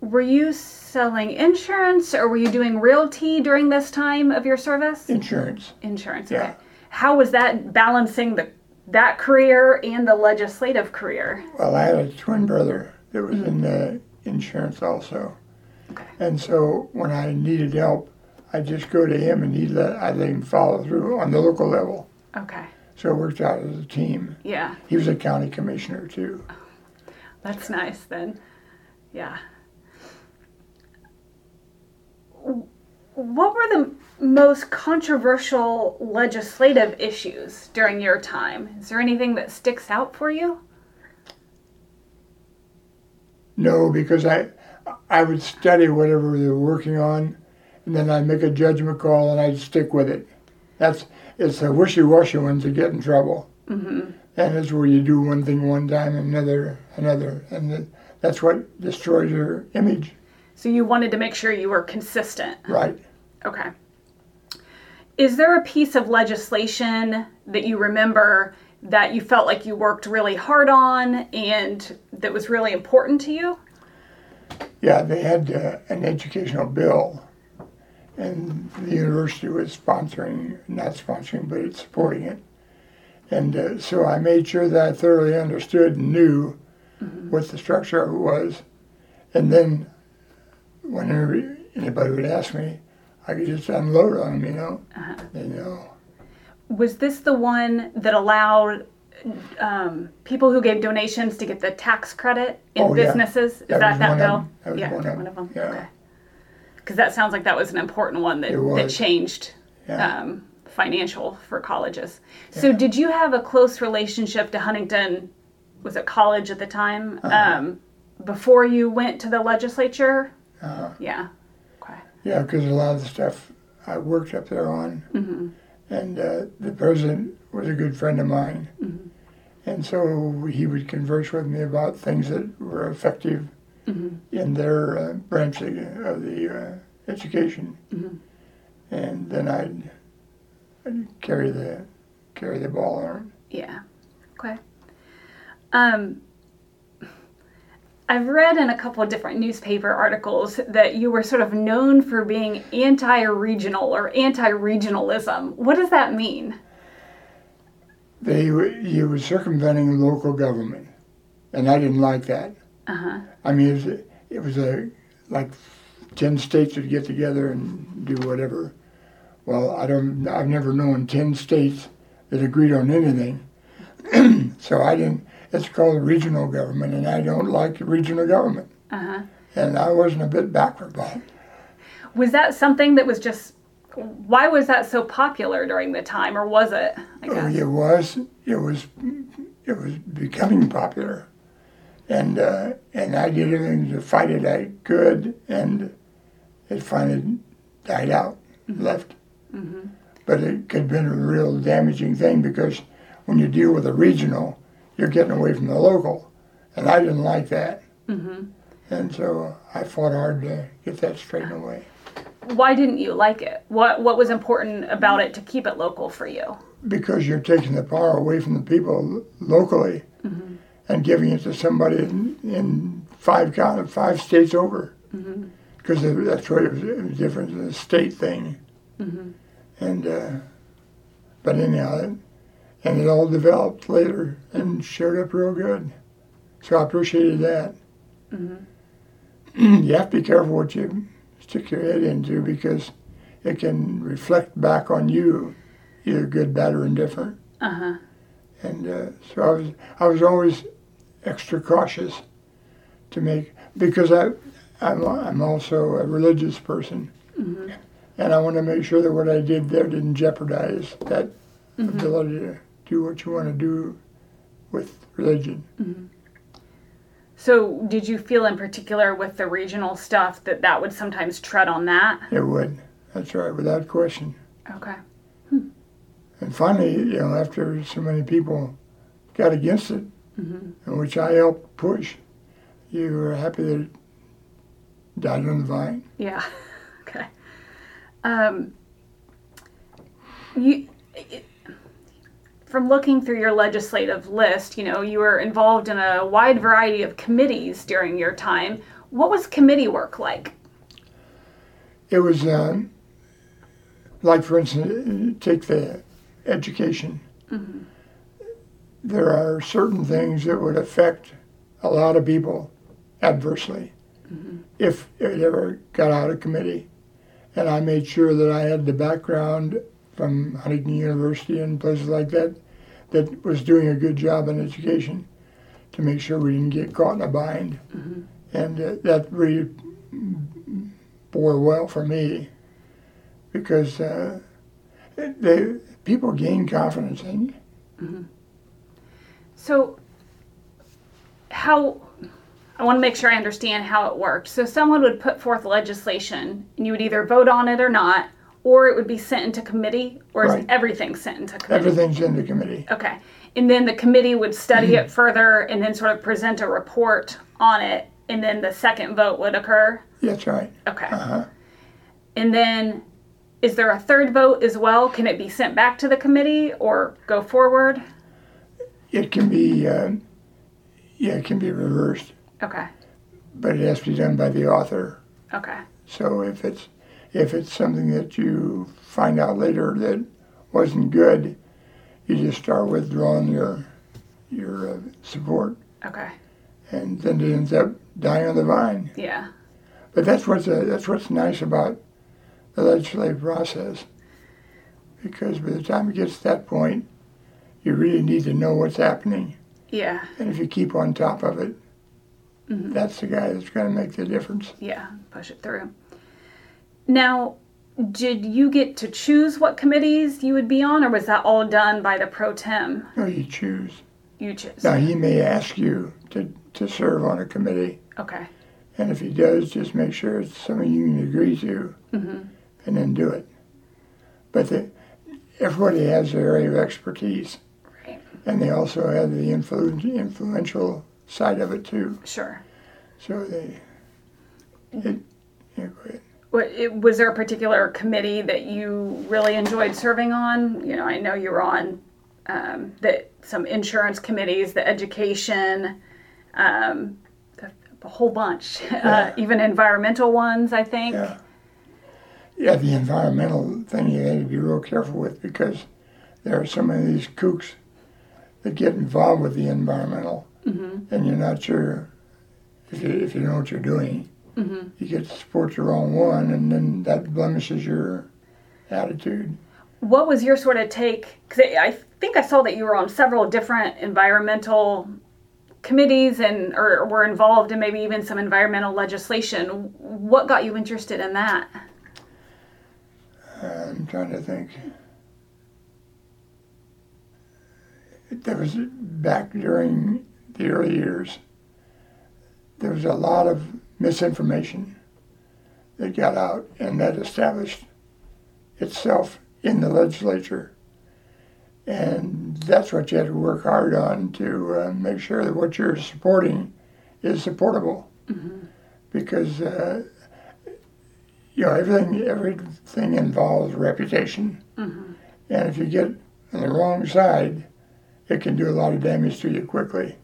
were you selling insurance or were you doing realty during this time of your service? Insurance. Insurance. Yeah. Okay. How was that balancing the that career and the legislative career? Well, I had a twin brother that was in uh, insurance also, Okay. and so when I needed help, I just go to him and he let I let him follow through on the local level. Okay. So it worked out as a team. Yeah. He was a county commissioner too. That's nice then. Yeah. What were the most controversial legislative issues during your time? Is there anything that sticks out for you? No, because I I would study whatever they were working on, and then I'd make a judgment call and I'd stick with it. That's it's the wishy-washy ones that get in trouble. Mm-hmm. And it's where you do one thing one time and another another, and that- that's what destroys your image. So you wanted to make sure you were consistent. Right. Okay. Is there a piece of legislation that you remember that you felt like you worked really hard on and that was really important to you? Yeah, they had uh, an educational bill, and the university was sponsoring, not sponsoring, but it's supporting it. And uh, so I made sure that I thoroughly understood and knew what the structure was. And then whenever anybody would ask me, I could just unload on them, you know. Uh-huh. They know. Was this the one that allowed um, people who gave donations to get the tax credit in Oh, yeah. businesses? Is That that was that one of bill? them. That was yeah, one of one them. of them. Yeah. Okay. Because that sounds like that was an important one that, that changed Yeah. um, financial for colleges. So did you have a close relationship to Huntington? Was it college at the time? Uh-huh. Um, before you went to the legislature? Uh, Yeah. Okay. Yeah, because a lot of the stuff I worked up there on, and uh, the president was a good friend of mine, and so he would converse with me about things that were effective in their uh, branch of the, uh, education, and then I'd, I'd carry the carry the ball on Yeah. Okay. Um, I've read in a couple of different newspaper articles that you were sort of known for being anti-regional or anti-regionalism. What does that mean? They were- he was circumventing local government, and I didn't like that. Uh huh. I mean, it was, it was a like ten states would get together and do whatever. Well, I don't. I've never known ten states that agreed on anything. so I didn't. It's called regional government, and I don't like regional government. Uh huh. And I wasn't a bit backward about it. Was that something that was just? Why was that so popular during the time, or was it? I Oh, guess. it was. It was. It was becoming popular, and uh, and I did everything to fight it I could, and it finally died out, left. But it could have been a real damaging thing because when you deal with a regional, you're getting away from the local, and I didn't like that. Mm-hmm. And so I fought hard to get that straightened away. Why didn't you like it? What What was important about it to keep it local for you? because you're taking the power away from the people locally mm-hmm. and giving it to somebody in, in five five states over. Mm-hmm. Because that's what it was, it was different than a state thing. And uh, but anyhow, and it all developed later and showed up real good. So I appreciated that. you have to be careful what you stick your head into because it can reflect back on you either good, bad, or indifferent. Uh huh. And uh, so I was, I was always extra cautious to make because I, I'm, I'm also a religious person, and I want to make sure that what I did there didn't jeopardize that ability to do what you want to do with religion. So, did you feel in particular with the regional stuff that that would sometimes tread on that? It would. That's right, without question. Okay. And finally, you know, after so many people got against it, Mm-hmm. in which I helped push, you were happy that it died on the vine. Yeah. Okay. Um, you, it- from looking through your legislative list, you know, you were involved in a wide variety of committees during your time. What was committee work like? It was um, like, for instance, take the education. There are certain things that would affect a lot of people adversely if it ever got out of committee. And I made sure that I had the background from Huntington University and places like that that was doing a good job in education to make sure we didn't get caught in a bind. And uh, that really bore well for me because uh, they, people gain confidence in you. So, how I want to make sure I understand how it worked. So, someone would put forth legislation, and you would either vote on it or not, or it would be sent into committee, or is Right. everything sent into committee? Everything's in the committee. Okay. And then the committee would study it further and then sort of present a report on it, and then the second vote would occur. That's right. Okay. Uh-huh. And then is there a third vote as well? Can it be sent back to the committee or go forward? It can be, uh, yeah, it can be reversed, Okay. but it has to be done by the author. Okay. So if it's if it's something that you find out later that wasn't good, you just start withdrawing your your uh, support, Okay. and then it ends up dying on the vine. Yeah. But that's what's uh, that's what's nice about the legislative process, because by the time it gets to that point, you really need to know what's happening, Yeah. and if you keep on top of it, that's the guy that's going to make the difference. Yeah. Push it through. Now, did you get to choose what committees you would be on, or was that all done by the pro tem? No, you choose. You choose. Now he may ask you to to serve on a committee, Okay. and if he does, just make sure it's something you can agree to, mm-hmm. and then do it. But the, everybody has their area of expertise, Right. and they also have the influ- influential side of it too. Sure. So they, it, yeah, go ahead. Was there a particular committee that you really enjoyed serving on? You know, I know you were on um, the, some insurance committees, the education, um, the, a whole bunch, uh, even environmental ones, I think. Yeah. Yeah, the environmental thing you had to be real careful with because there are so many of these kooks that get involved with the environmental, and you're not sure if you, if you know what you're doing. Mm-hmm. You get to support the wrong one, and then that blemishes your attitude. What was your sort of take? Because I think I saw that you were on several different environmental committees and or were involved in maybe even some environmental legislation. What got you interested in that? I'm trying to think. There was back during the early years. There was a lot of misinformation that got out, and that established itself in the legislature. And that's what you had to work hard on to uh, make sure that what you're supporting is supportable, because uh, you know everything everything involves reputation, and if you get on the wrong side, it can do a lot of damage to you quickly,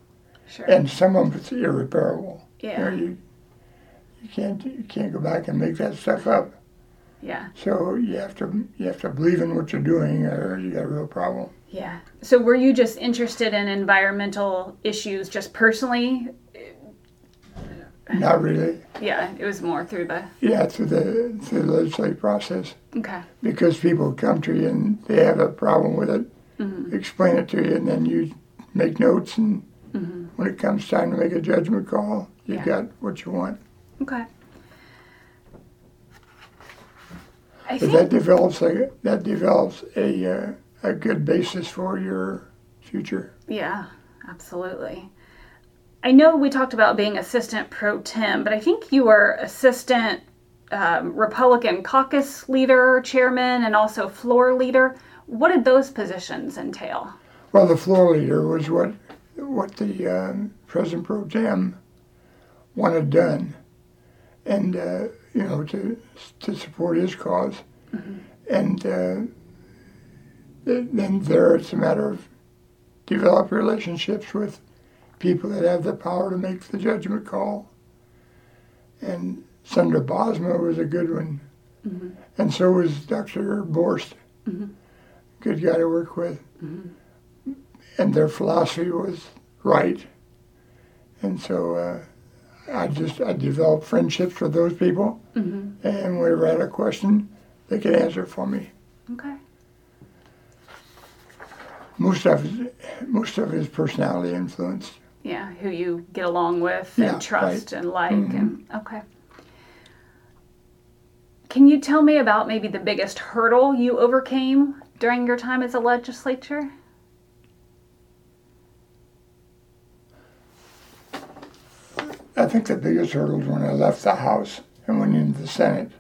Sure. and some of it's irreparable. You, know, yeah. you, you can't you can't go back and make that stuff up. Yeah. So you have to you have to believe in what you're doing, or you got a real problem. Yeah. So were you just interested in environmental issues just personally? Not really. Yeah, it was more through the Yeah, through the through the legislative process, Okay. because people come to you and they have a problem with it, mm-hmm. explain it to you, and then you make notes, and mm-hmm. when it comes time to make a judgment call, you Yeah. got what you want. Okay. I think that develops a that develops a uh, a good basis for your future. Yeah, absolutely. I know we talked about being assistant pro tem, but I think you were assistant um, Republican caucus leader, chairman, and also floor leader. What did those positions entail? Well, the floor leader was what what the um, president pro tem wanted done, and uh, you know to to support his because Mm-hmm. and uh, then there it's a matter of develop relationships with people that have the power to make the judgment call. And Senator Bosma was a good one, Mm-hmm. and so was Dr. Borst, Mhm. good guy to work with. Mm-hmm. And their philosophy was right, and so uh, I just I developed friendships with those people, Mm-hmm. and whenever I had a question, they could answer it for me. Okay. Most of his, most of his personality influenced. Yeah, who you get along with Yeah, and trust and like Mhm. and okay. Can you tell me about maybe the biggest hurdle you overcame during your time as a legislature? I think the biggest hurdle was when I left the House and went into the Senate,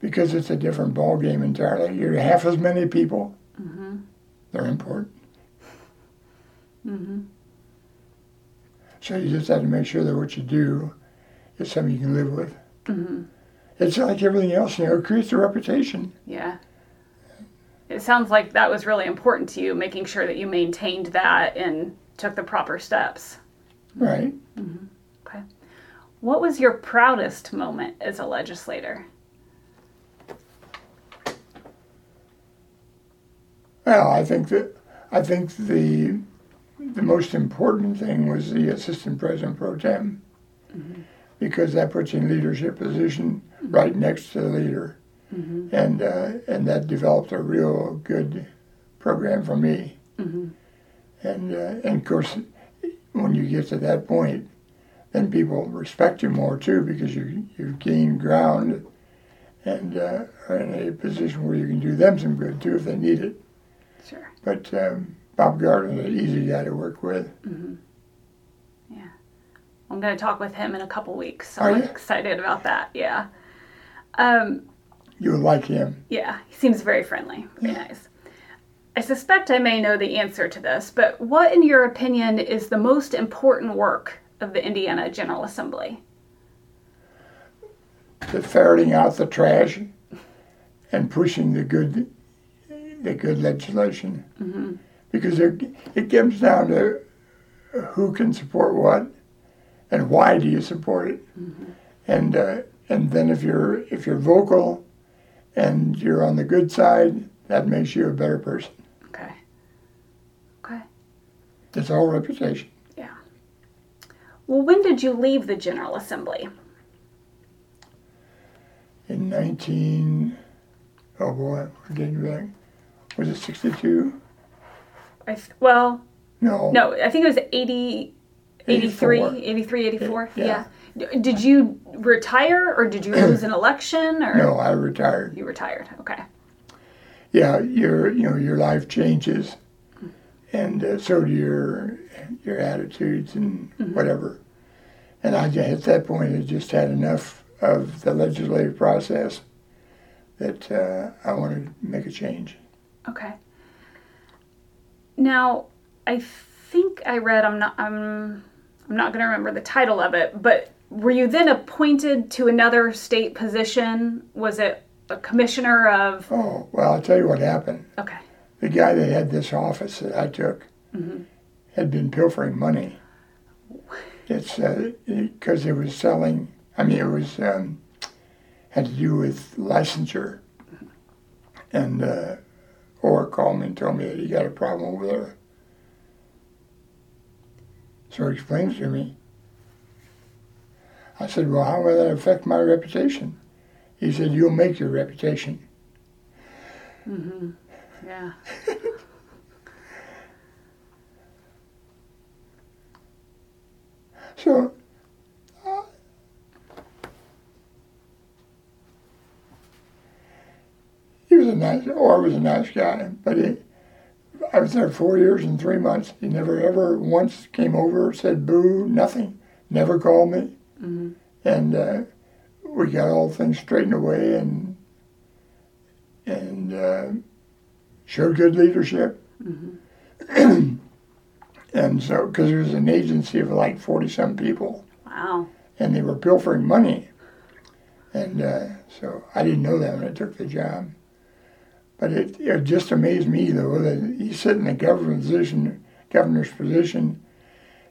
because it's a different ballgame entirely. You're half as many people. Mm-hmm. They're important. Mm-hmm. So you just have to make sure that what you do is something you can live with. Mm-hmm. It's like everything else, you know, it creates a reputation. Yeah. It sounds like that was really important to you, making sure that you maintained that and took the proper steps. Right. Okay. What was your proudest moment as a legislator? Well, I think that I think the the most important thing was the assistant president pro tem, because that puts you in leadership position right next to the leader, Mm-hmm. and uh, and that developed a real good program for me. Mm-hmm. And uh, and of course, when you get to that point, then people respect you more too because you you've gained ground, and uh, are in a position where you can do them some good too if they need it. Sure. But um, Bob Garton's an easy guy to work with. Mm-hmm. Yeah. I'm going to talk with him in a couple weeks. So Are I'm you? excited about that. Yeah. Um, You'll like him. yeah, he seems very friendly. Very nice. I suspect I may know the answer to this, but what, in your opinion, is the most important work of the Indiana General Assembly? The ferreting out the trash and pushing the good, the good legislation. Mm-hmm. Because it, it comes down to who can support what, and why do you support it, and uh, and then if you're if you're vocal, and you're on the good side, that makes you a better person. Okay. Okay. It's all reputation. Well, when did you leave the General Assembly? in 19 oh boy we're getting back was it 62 I well, no no, I think it was 80, 83, 84. 83, 84. Yeah. Yeah. Did you retire or did you lose an election or no i retired you retired? Okay. yeah your you know your life changes and uh, so do your your attitudes and whatever and i at that point had just had enough of the legislative process that uh, i wanted to make a change Okay. Now, I think I read I'm not I'm I'm not going to remember the title of it, but were you then appointed to another state position? Was it a commissioner of oh well i'll tell you what happened Okay. the guy that had this office that I took had been pilfering money. It's because it was selling. I mean, it was um, had to do with licensure, and uh, Orr called me and told me that he got a problem over there. So he explained it to me. I said, "Well, how will that affect my reputation?" He said, "You'll make your reputation." Mm-hmm. Yeah. So, uh, he was a nice, or I was a nice guy, but he, I was there four years and three months. He never ever once came over, said boo, nothing, never called me, Mhm. and uh, we got all things straightened away and and uh, showed good leadership. and so, because there was an agency of like 40 some people, Wow. and they were pilfering money. And uh, so I didn't know that when I took the job. But it, it just amazed me, though, that he sit in the governor's position, governor's position,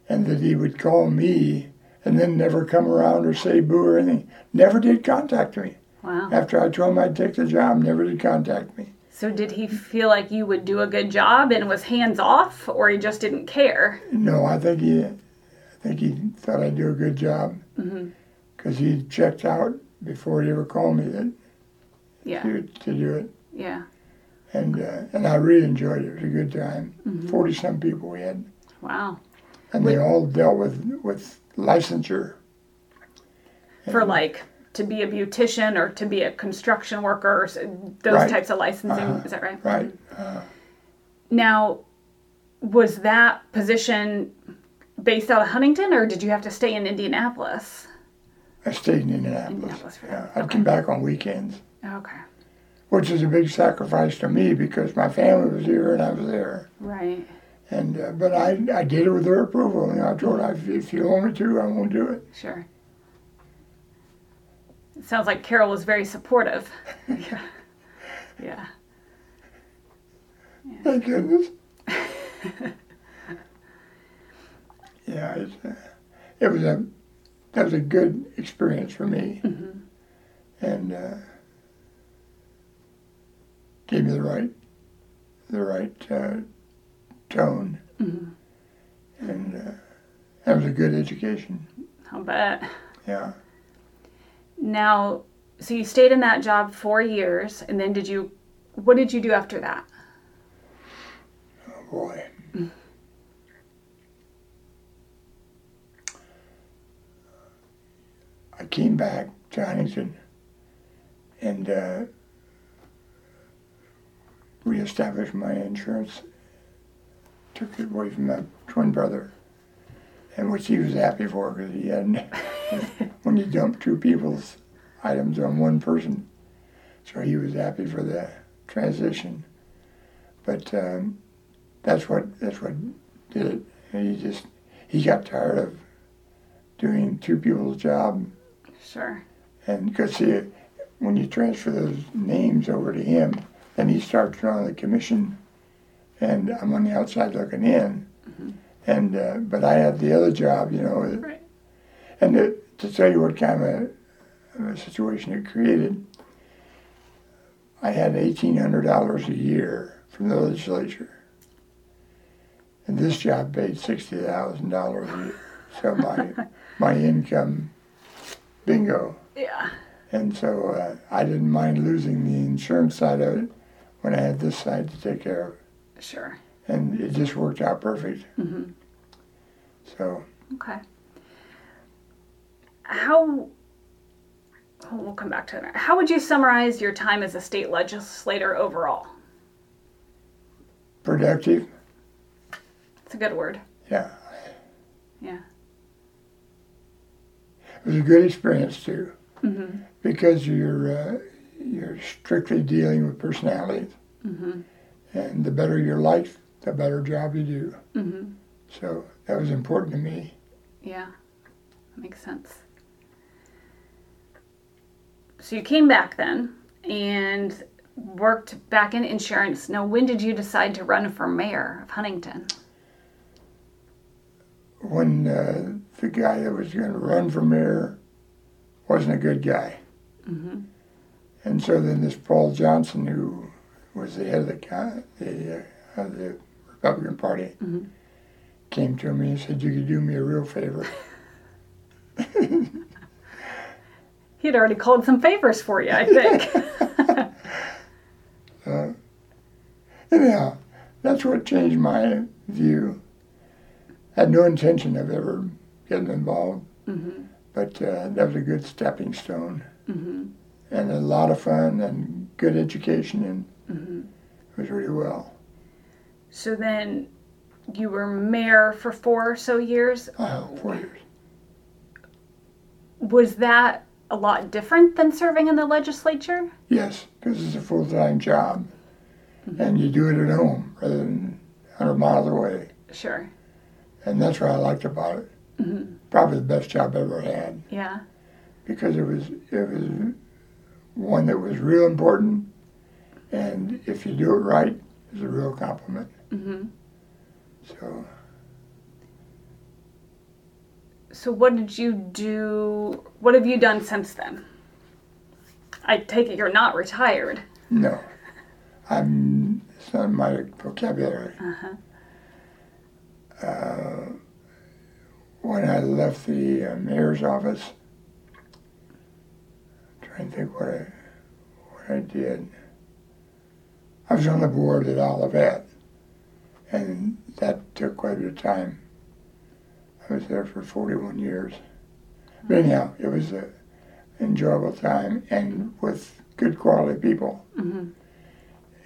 and that he would call me and then never come around or say boo or anything. Never did contact me. Wow. After I told him I'd take the job, never did contact me. So did he feel like you would do a good job and was hands off, or he just didn't care? No, I think he, I think he thought I'd do a good job because he checked out before he ever called me that Yeah. to, to do it, Yeah. and uh, and I really enjoyed it. It was a good time. Forty some people we had, Wow. and they all dealt with with licensure. For like to be a beautician or to be a construction worker, or those Right. types of licensing. Uh-huh. Is that right? Right. Now, was that position based out of Huntington, or did you have to stay in Indianapolis? I stayed in Indianapolis. Indianapolis Yeah. I'd come back on weekends, Okay. which was a big sacrifice to me because my family was here and I was there. Right. And uh, but I I did it with their approval. You know, I told her if, if you want me to, I won't do it. Sure. It sounds like Carol was very supportive. yeah. Yeah. Thank goodness. yeah, it's, uh, it was a that was a good experience for me, and uh, gave me the right the right uh, tone, and uh, that was a good education. I'll bet. Yeah, Now, so you stayed in that job four years, and then did you? What did you do after that? oh boy. I came back to Huntington and uh, reestablished my insurance. Took it away from my twin brother, and which he was happy for because he hadn't. when you dump two people's items on one person, so he was happy for the transition. But um, that's what that's what did it. And he just he got tired of doing two people's job Sure. and because see, when you transfer those names over to him, then he starts drawing the commission, and I'm on the outside looking in. And uh, but I had the other job, you know, Right. and to, to tell you what kind of a, a situation it created, I had eighteen hundred dollars a year from the legislature, and this job paid sixty thousand dollars a year. So my my income, bingo. Yeah. And so uh, I didn't mind losing the insurance side of it when I had this side to take care of. Sure. And it just worked out perfect. Mm-hmm. So Okay. How? Oh, we'll come back to that. How would you summarize your time as a state legislator overall? productive, It's a good word. yeah. Yeah. It was a good experience too, Mm-hmm. because you're uh, you're strictly dealing with personalities, Mm-hmm. and the better your life, the better job you do. Mm-hmm. So that was important to me. Yeah. That makes sense. So you came back then and worked back in insurance. Now, when did you decide to run for mayor of Huntington? When uh, the guy that was going to run for mayor wasn't a good guy. Mm-hmm. And so then this Paul Johnson, who was the head of the the, uh, of the Republican Party, Mhm. came to me and said, "You could do me a real favor." He had already called some favors for you, I think. Uh, anyhow, that's what changed my view. I Had no intention of ever getting involved, mm-hmm. but uh, that was a good stepping stone Mm-hmm. and a lot of fun and good education, and Mm-hmm. it was really well. So then you were mayor for four or so years. Uh, four years. Was that a lot different than serving in the legislature? Yes, because it's a full time job. and you do it at home rather than 100 miles away. Sure. And that's what I liked about it. hmm Probably the best job I ever had Yeah. because it was it was one that was real important, and if you do it right, it's a real compliment. Mm-hmm. So So what did you do? What have you done since then? I take it you're not retired. no, I'm it's not my vocabulary. Uh-huh. Uh, when I left the uh, mayor's office, I'm trying to think what I what I did. I was on the board at Olivet, and that took quite a bit of time. I was there for 41 years. But anyhow, it was an enjoyable time and with good quality people. hmm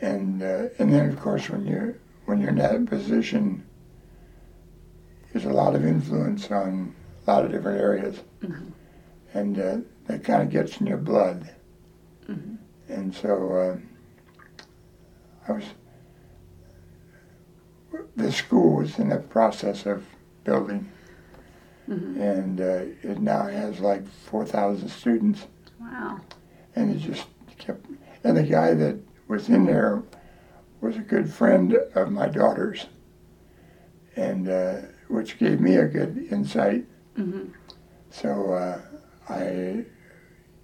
And uh, and then of course when you when you're in that position, there's a lot of influence on a lot of different areas, Mhm. and uh, that kind of gets in your blood. Mhm. And so uh, I was. The school was in the process of building, hmm and uh, it now has like four thousand students Wow. and it just kept. And the guy that was in there was a good friend of my daughter's, and uh, which gave me a good insight. hmm So uh, I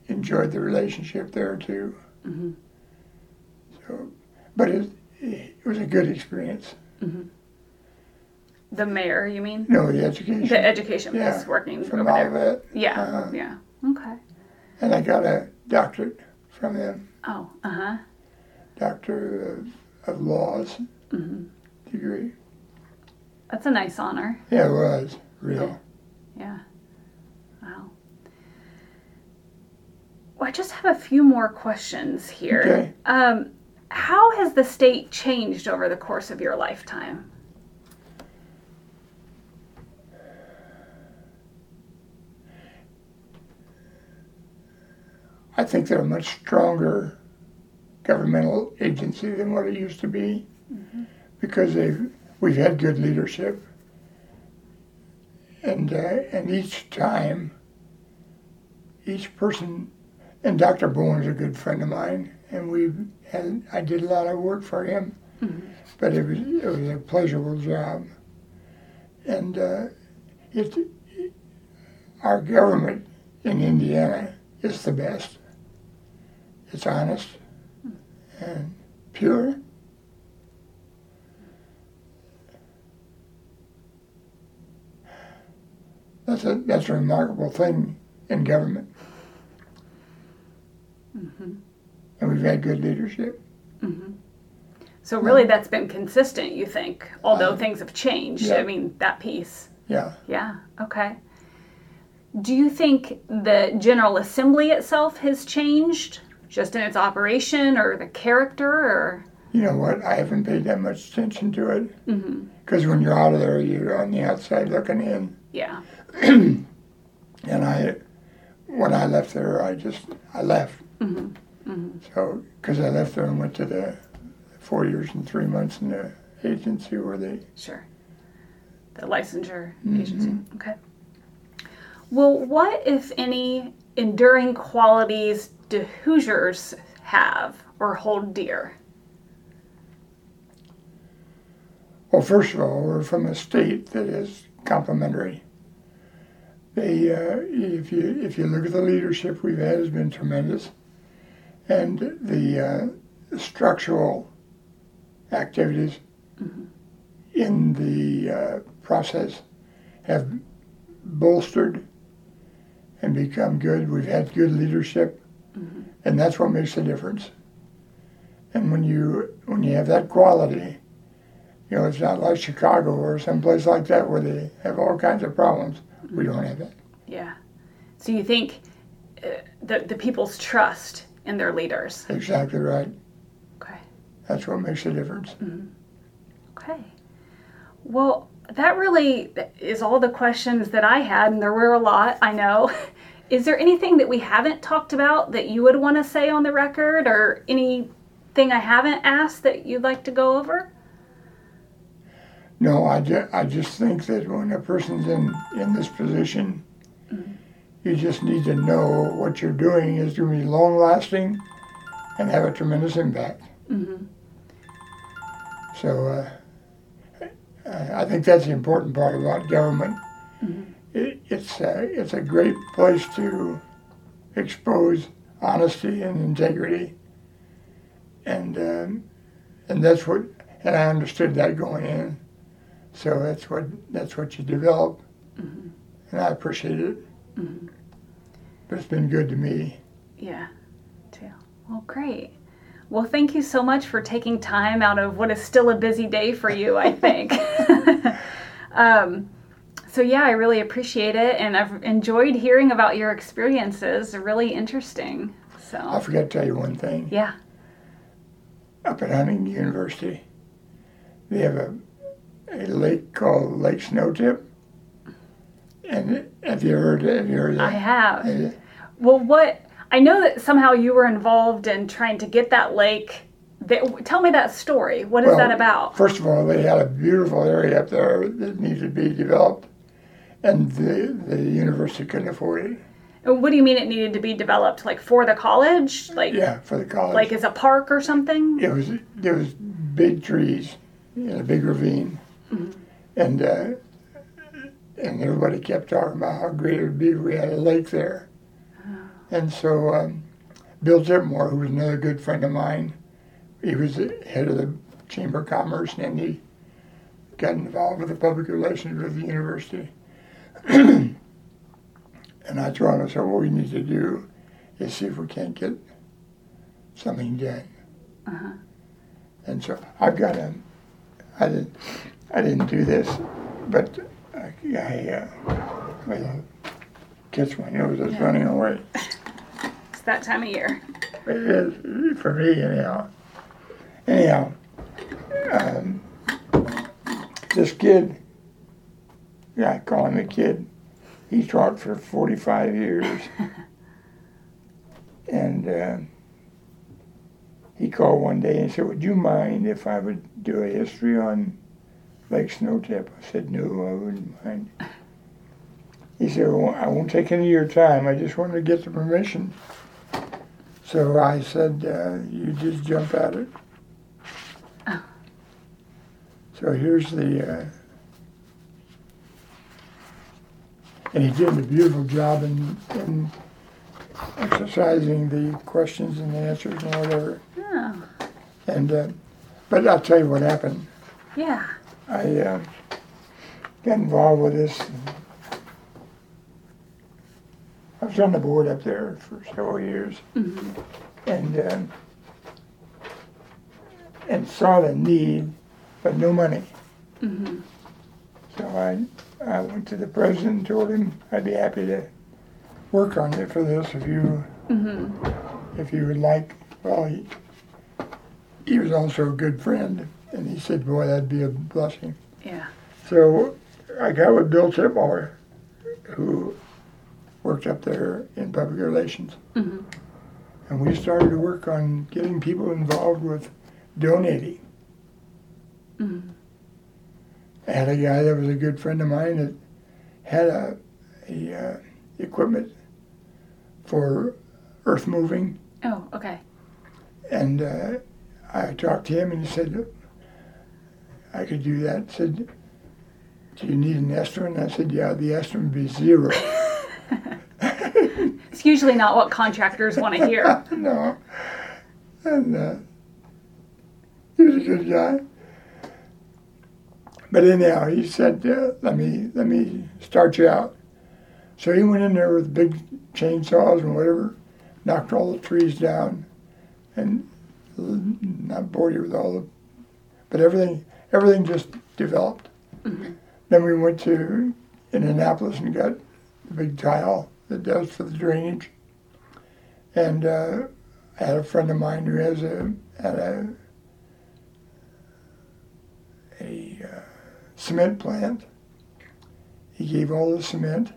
enjoyed the relationship there too. hmm So, but it, it was a good experience. The mayor, you mean? No, the education The education Yeah, place working from over there. Yeah. uh, Yeah. Okay. and I got a doctorate from them, Oh. Uh huh. doctor of, of laws hmm degree. That's a nice honor. Yeah, it was real. Yeah. Wow. Well, I just have a few more questions here. Okay. Um, how has the state changed over the course of your lifetime? I think they're a much stronger governmental agency than what it used to be. Because they've we've had good leadership. And uh, and each time each person and Dr. Bowen's a good friend of mine and we had I did a lot of work for him. But it was it was a pleasurable job. And uh, it our government in Indiana is the best it's honest and pure. That's a that's a remarkable thing in government, hmm and we've had good leadership. hmm So really, that's been consistent. You think, although Uh, things have changed. yeah. I mean, that piece. Yeah, Yeah. Okay. Do you think the General Assembly itself has changed, just in its operation or the character, or? you know what? I haven't paid that much attention to it hmm because when you're out of there, you're on the outside looking in. Yeah. And I, when I left there, I just I left. hmm hmm So because I left there and went to the four years and three months in the agency where they Sure. The licensure Mhm. agency. Okay. Well, what, if any, enduring qualities do Hoosiers have or hold dear? Well, first of all, we're from a state that is complementary. They, uh, if you if you look at the leadership we've had, has been tremendous, and the uh, structural activities in the uh, process have bolstered and become good. We've had good leadership, Mm-hmm. and that's what makes the difference. And when you when you have that quality, you know, it's not like Chicago or someplace like that where they have all kinds of problems. We mm-hmm. don't have that. Yeah. So you think uh, the, the people's trust in their leaders? Exactly right. Okay. That's what makes the difference. Mm-hmm. Okay. Well, that really is all the questions that I had, and there were a lot, I know. Is there anything that we haven't talked about that you would want to say on the record, or anything I haven't asked that you'd like to go over? No, I, ju- I just think that when a person's in, in this position, mm-hmm. you just need to know what you're doing is going to be long lasting and have a tremendous impact. Mm-hmm. So uh, I I think that's the important part about government. Mm-hmm. It, it's, uh, it's a great place to expose honesty and integrity. And, um, and that's what, and I understood that going in. So that's what that's what you develop, and I appreciate it. But it's been good to me. Yeah, too. Well, great. Well, thank you so much for taking time out of what is still a busy day for you, I think. um, so, yeah, I really appreciate it, and I've enjoyed hearing about your experiences. They're really interesting. So I forgot to tell you one thing. yeah. Up at Huntington University, they have a, a lake called Lake Snowtip. And have you heard? Have you heard I that? have. Uh, Well, what I know that somehow you were involved in trying to get that lake. That, tell me that story. What is Well, that about? First of all, they had a beautiful area up there that needed to be developed, and the the university couldn't afford it. What do you mean it needed to be developed? Like for the college? Like Yeah, for the college. like as a park or something? it was there was big trees in a big ravine, and uh, and everybody kept talking about how great it would be if we had a lake there. And so um, Bill Tipmore, who was another good friend of mine, he was the head of the Chamber of Commerce, and he got involved with the public relations with the university. and I told him, I said, what we need to do is see if we can't get something done. And so I've got a, I didn't, I didn't do this, but I, I uh, catch my nose, I was running away. It's that time of year. It is for me anyhow. Anyhow, um, this kid, yeah, I call him a kid. He taught for 45 years, and uh, he called one day and said, "Would you mind if I would do a history on Lake Snowtip?" I said, "No, I wouldn't mind." He said, well, "I won't take any of your time. I just wanted to get the permission." So I said, uh, you just jump at it. Oh. So here's the, uh, and he did a beautiful job in, in exercising the questions and the answers and whatever. Oh, And, uh, but I'll tell you what happened. yeah. I uh, got involved with this. I was on the board up there for several years, and um, and saw the need, but no money. So I I went to the president and told him I'd be happy to work on it for this if you mm-hmm. if you would like. Well, he, he was also a good friend, and he said, "Boy, that'd be a blessing." Yeah. So I got with Bill Tipmore, who worked up there in public relations. Mm-hmm. And we started to work on getting people involved with donating. Mm-hmm. I had a guy that was a good friend of mine that had a, a uh, equipment for earth moving, Oh, okay. and uh, I talked to him, and he said I could do that. Said, "Do you need an estimate?" And I said, "Yeah, the estimate would be zero." It's usually not what contractors want to hear. no. And uh, he was a good guy. But anyhow, he said, uh, "Let me let me start you out." So he went in there with big chainsaws and whatever, knocked all the trees down, and not bored you with all the, but everything everything just developed. Then we went to Indianapolis and got the big tile that does for the drainage. And uh, I had a friend of mine who has a had a a uh, cement plant. He gave all the cement,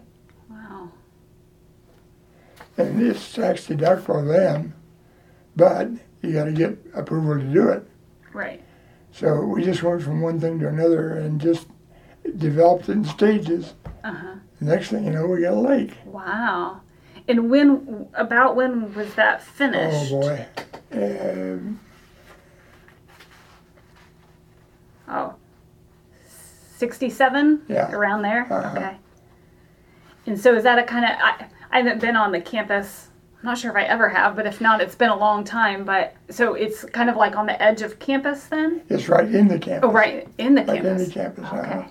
Wow. and it's tax deductible then, but you got to get approval to do it. Right. So we just went from one thing to another and just developed in stages. Uh-huh. Next thing you know, we got a lake. Wow. And when about when was that finished? Oh boy. Um, Oh. 67? Yeah. Around there? Uh-huh. Okay. And so is that a kind of I, I haven't been on the campus. I'm not sure if I ever have, but if not, it's been a long time. But so it's kind of like on the edge of campus then? it's right in the campus. Oh, right in the Right in the campus. Okay. uh-huh.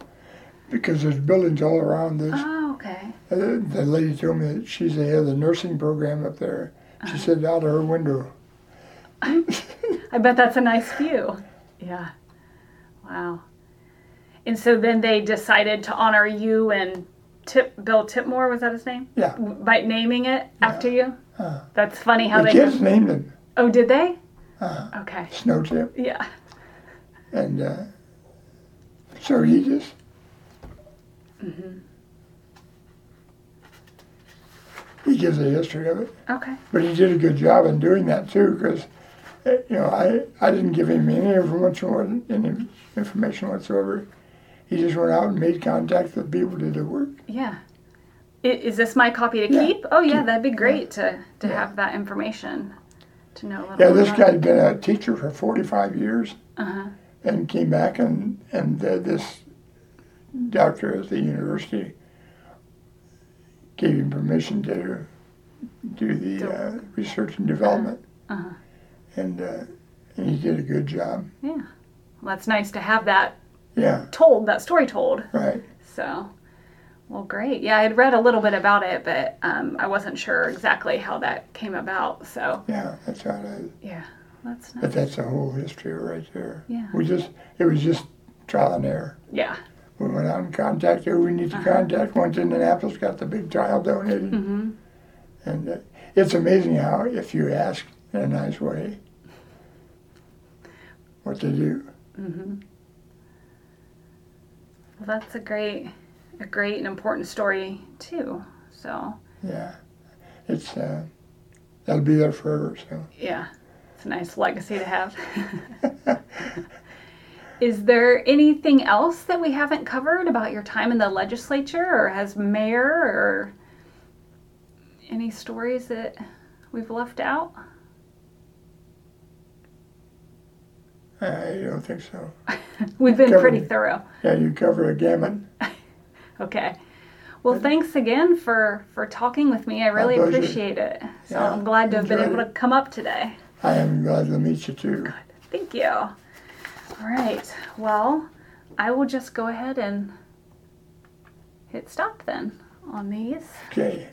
Because there's buildings all around this. Oh, okay. Uh, the lady told me that she's the head of the nursing program up there. Uh-huh. She said out of her window. I bet that's a nice view. Yeah. Wow. And so then they decided to honor you and Tip Bill Tipmore was that his name? Yeah. By naming it after you. Uh, That's funny how the they. kids named him Oh, did they? Uh, Okay. Snow Tip. Yeah. And uh, so he just. He gives a history of it. Okay. But he did a good job in doing that too, because you know I, I didn't give him any information, any information whatsoever. He just went out and made contact with people to do work. Yeah. Is this my copy to Yeah. keep? Oh yeah, that'd be great to to Yeah. have that information. To know Yeah, this about guy'd been a teacher for 45 years Uh-huh. and came back and and uh, this doctor at the university gave him permission to do the uh, research and development, Uh-huh. and uh, and he did a good job. Yeah. Well, that's nice to have that Yeah, told, that story told. right. So, well, great. Yeah, I had read a little bit about it, but um, I wasn't sure exactly how that came about. So, Yeah, that's how it is. yeah, that's nice. But that's the whole history right there. Yeah. We just, it was just trial and error. Yeah. We went out and contacted who we need to contact. Once Indianapolis, got the big tile donated. Mm-hmm. And uh, it's amazing how, if you ask in a nice way, what they do. Mm-hmm. That's a great, a great and important story too. So, Yeah. It's, uh, that'll be there forever. So, yeah, it's a nice legacy to have. Is there anything else that we haven't covered about your time in the legislature or as mayor or any stories that we've left out? Uh, I don't think so. We've been pretty thorough. Yeah, you cover a gamut. Okay. Well, thanks again for for talking with me. I really appreciate it. So Yeah, I'm glad to have been able to come up today. I am glad to meet you too. Thank you. All right. Well, I will just go ahead and hit stop then on these. Okay.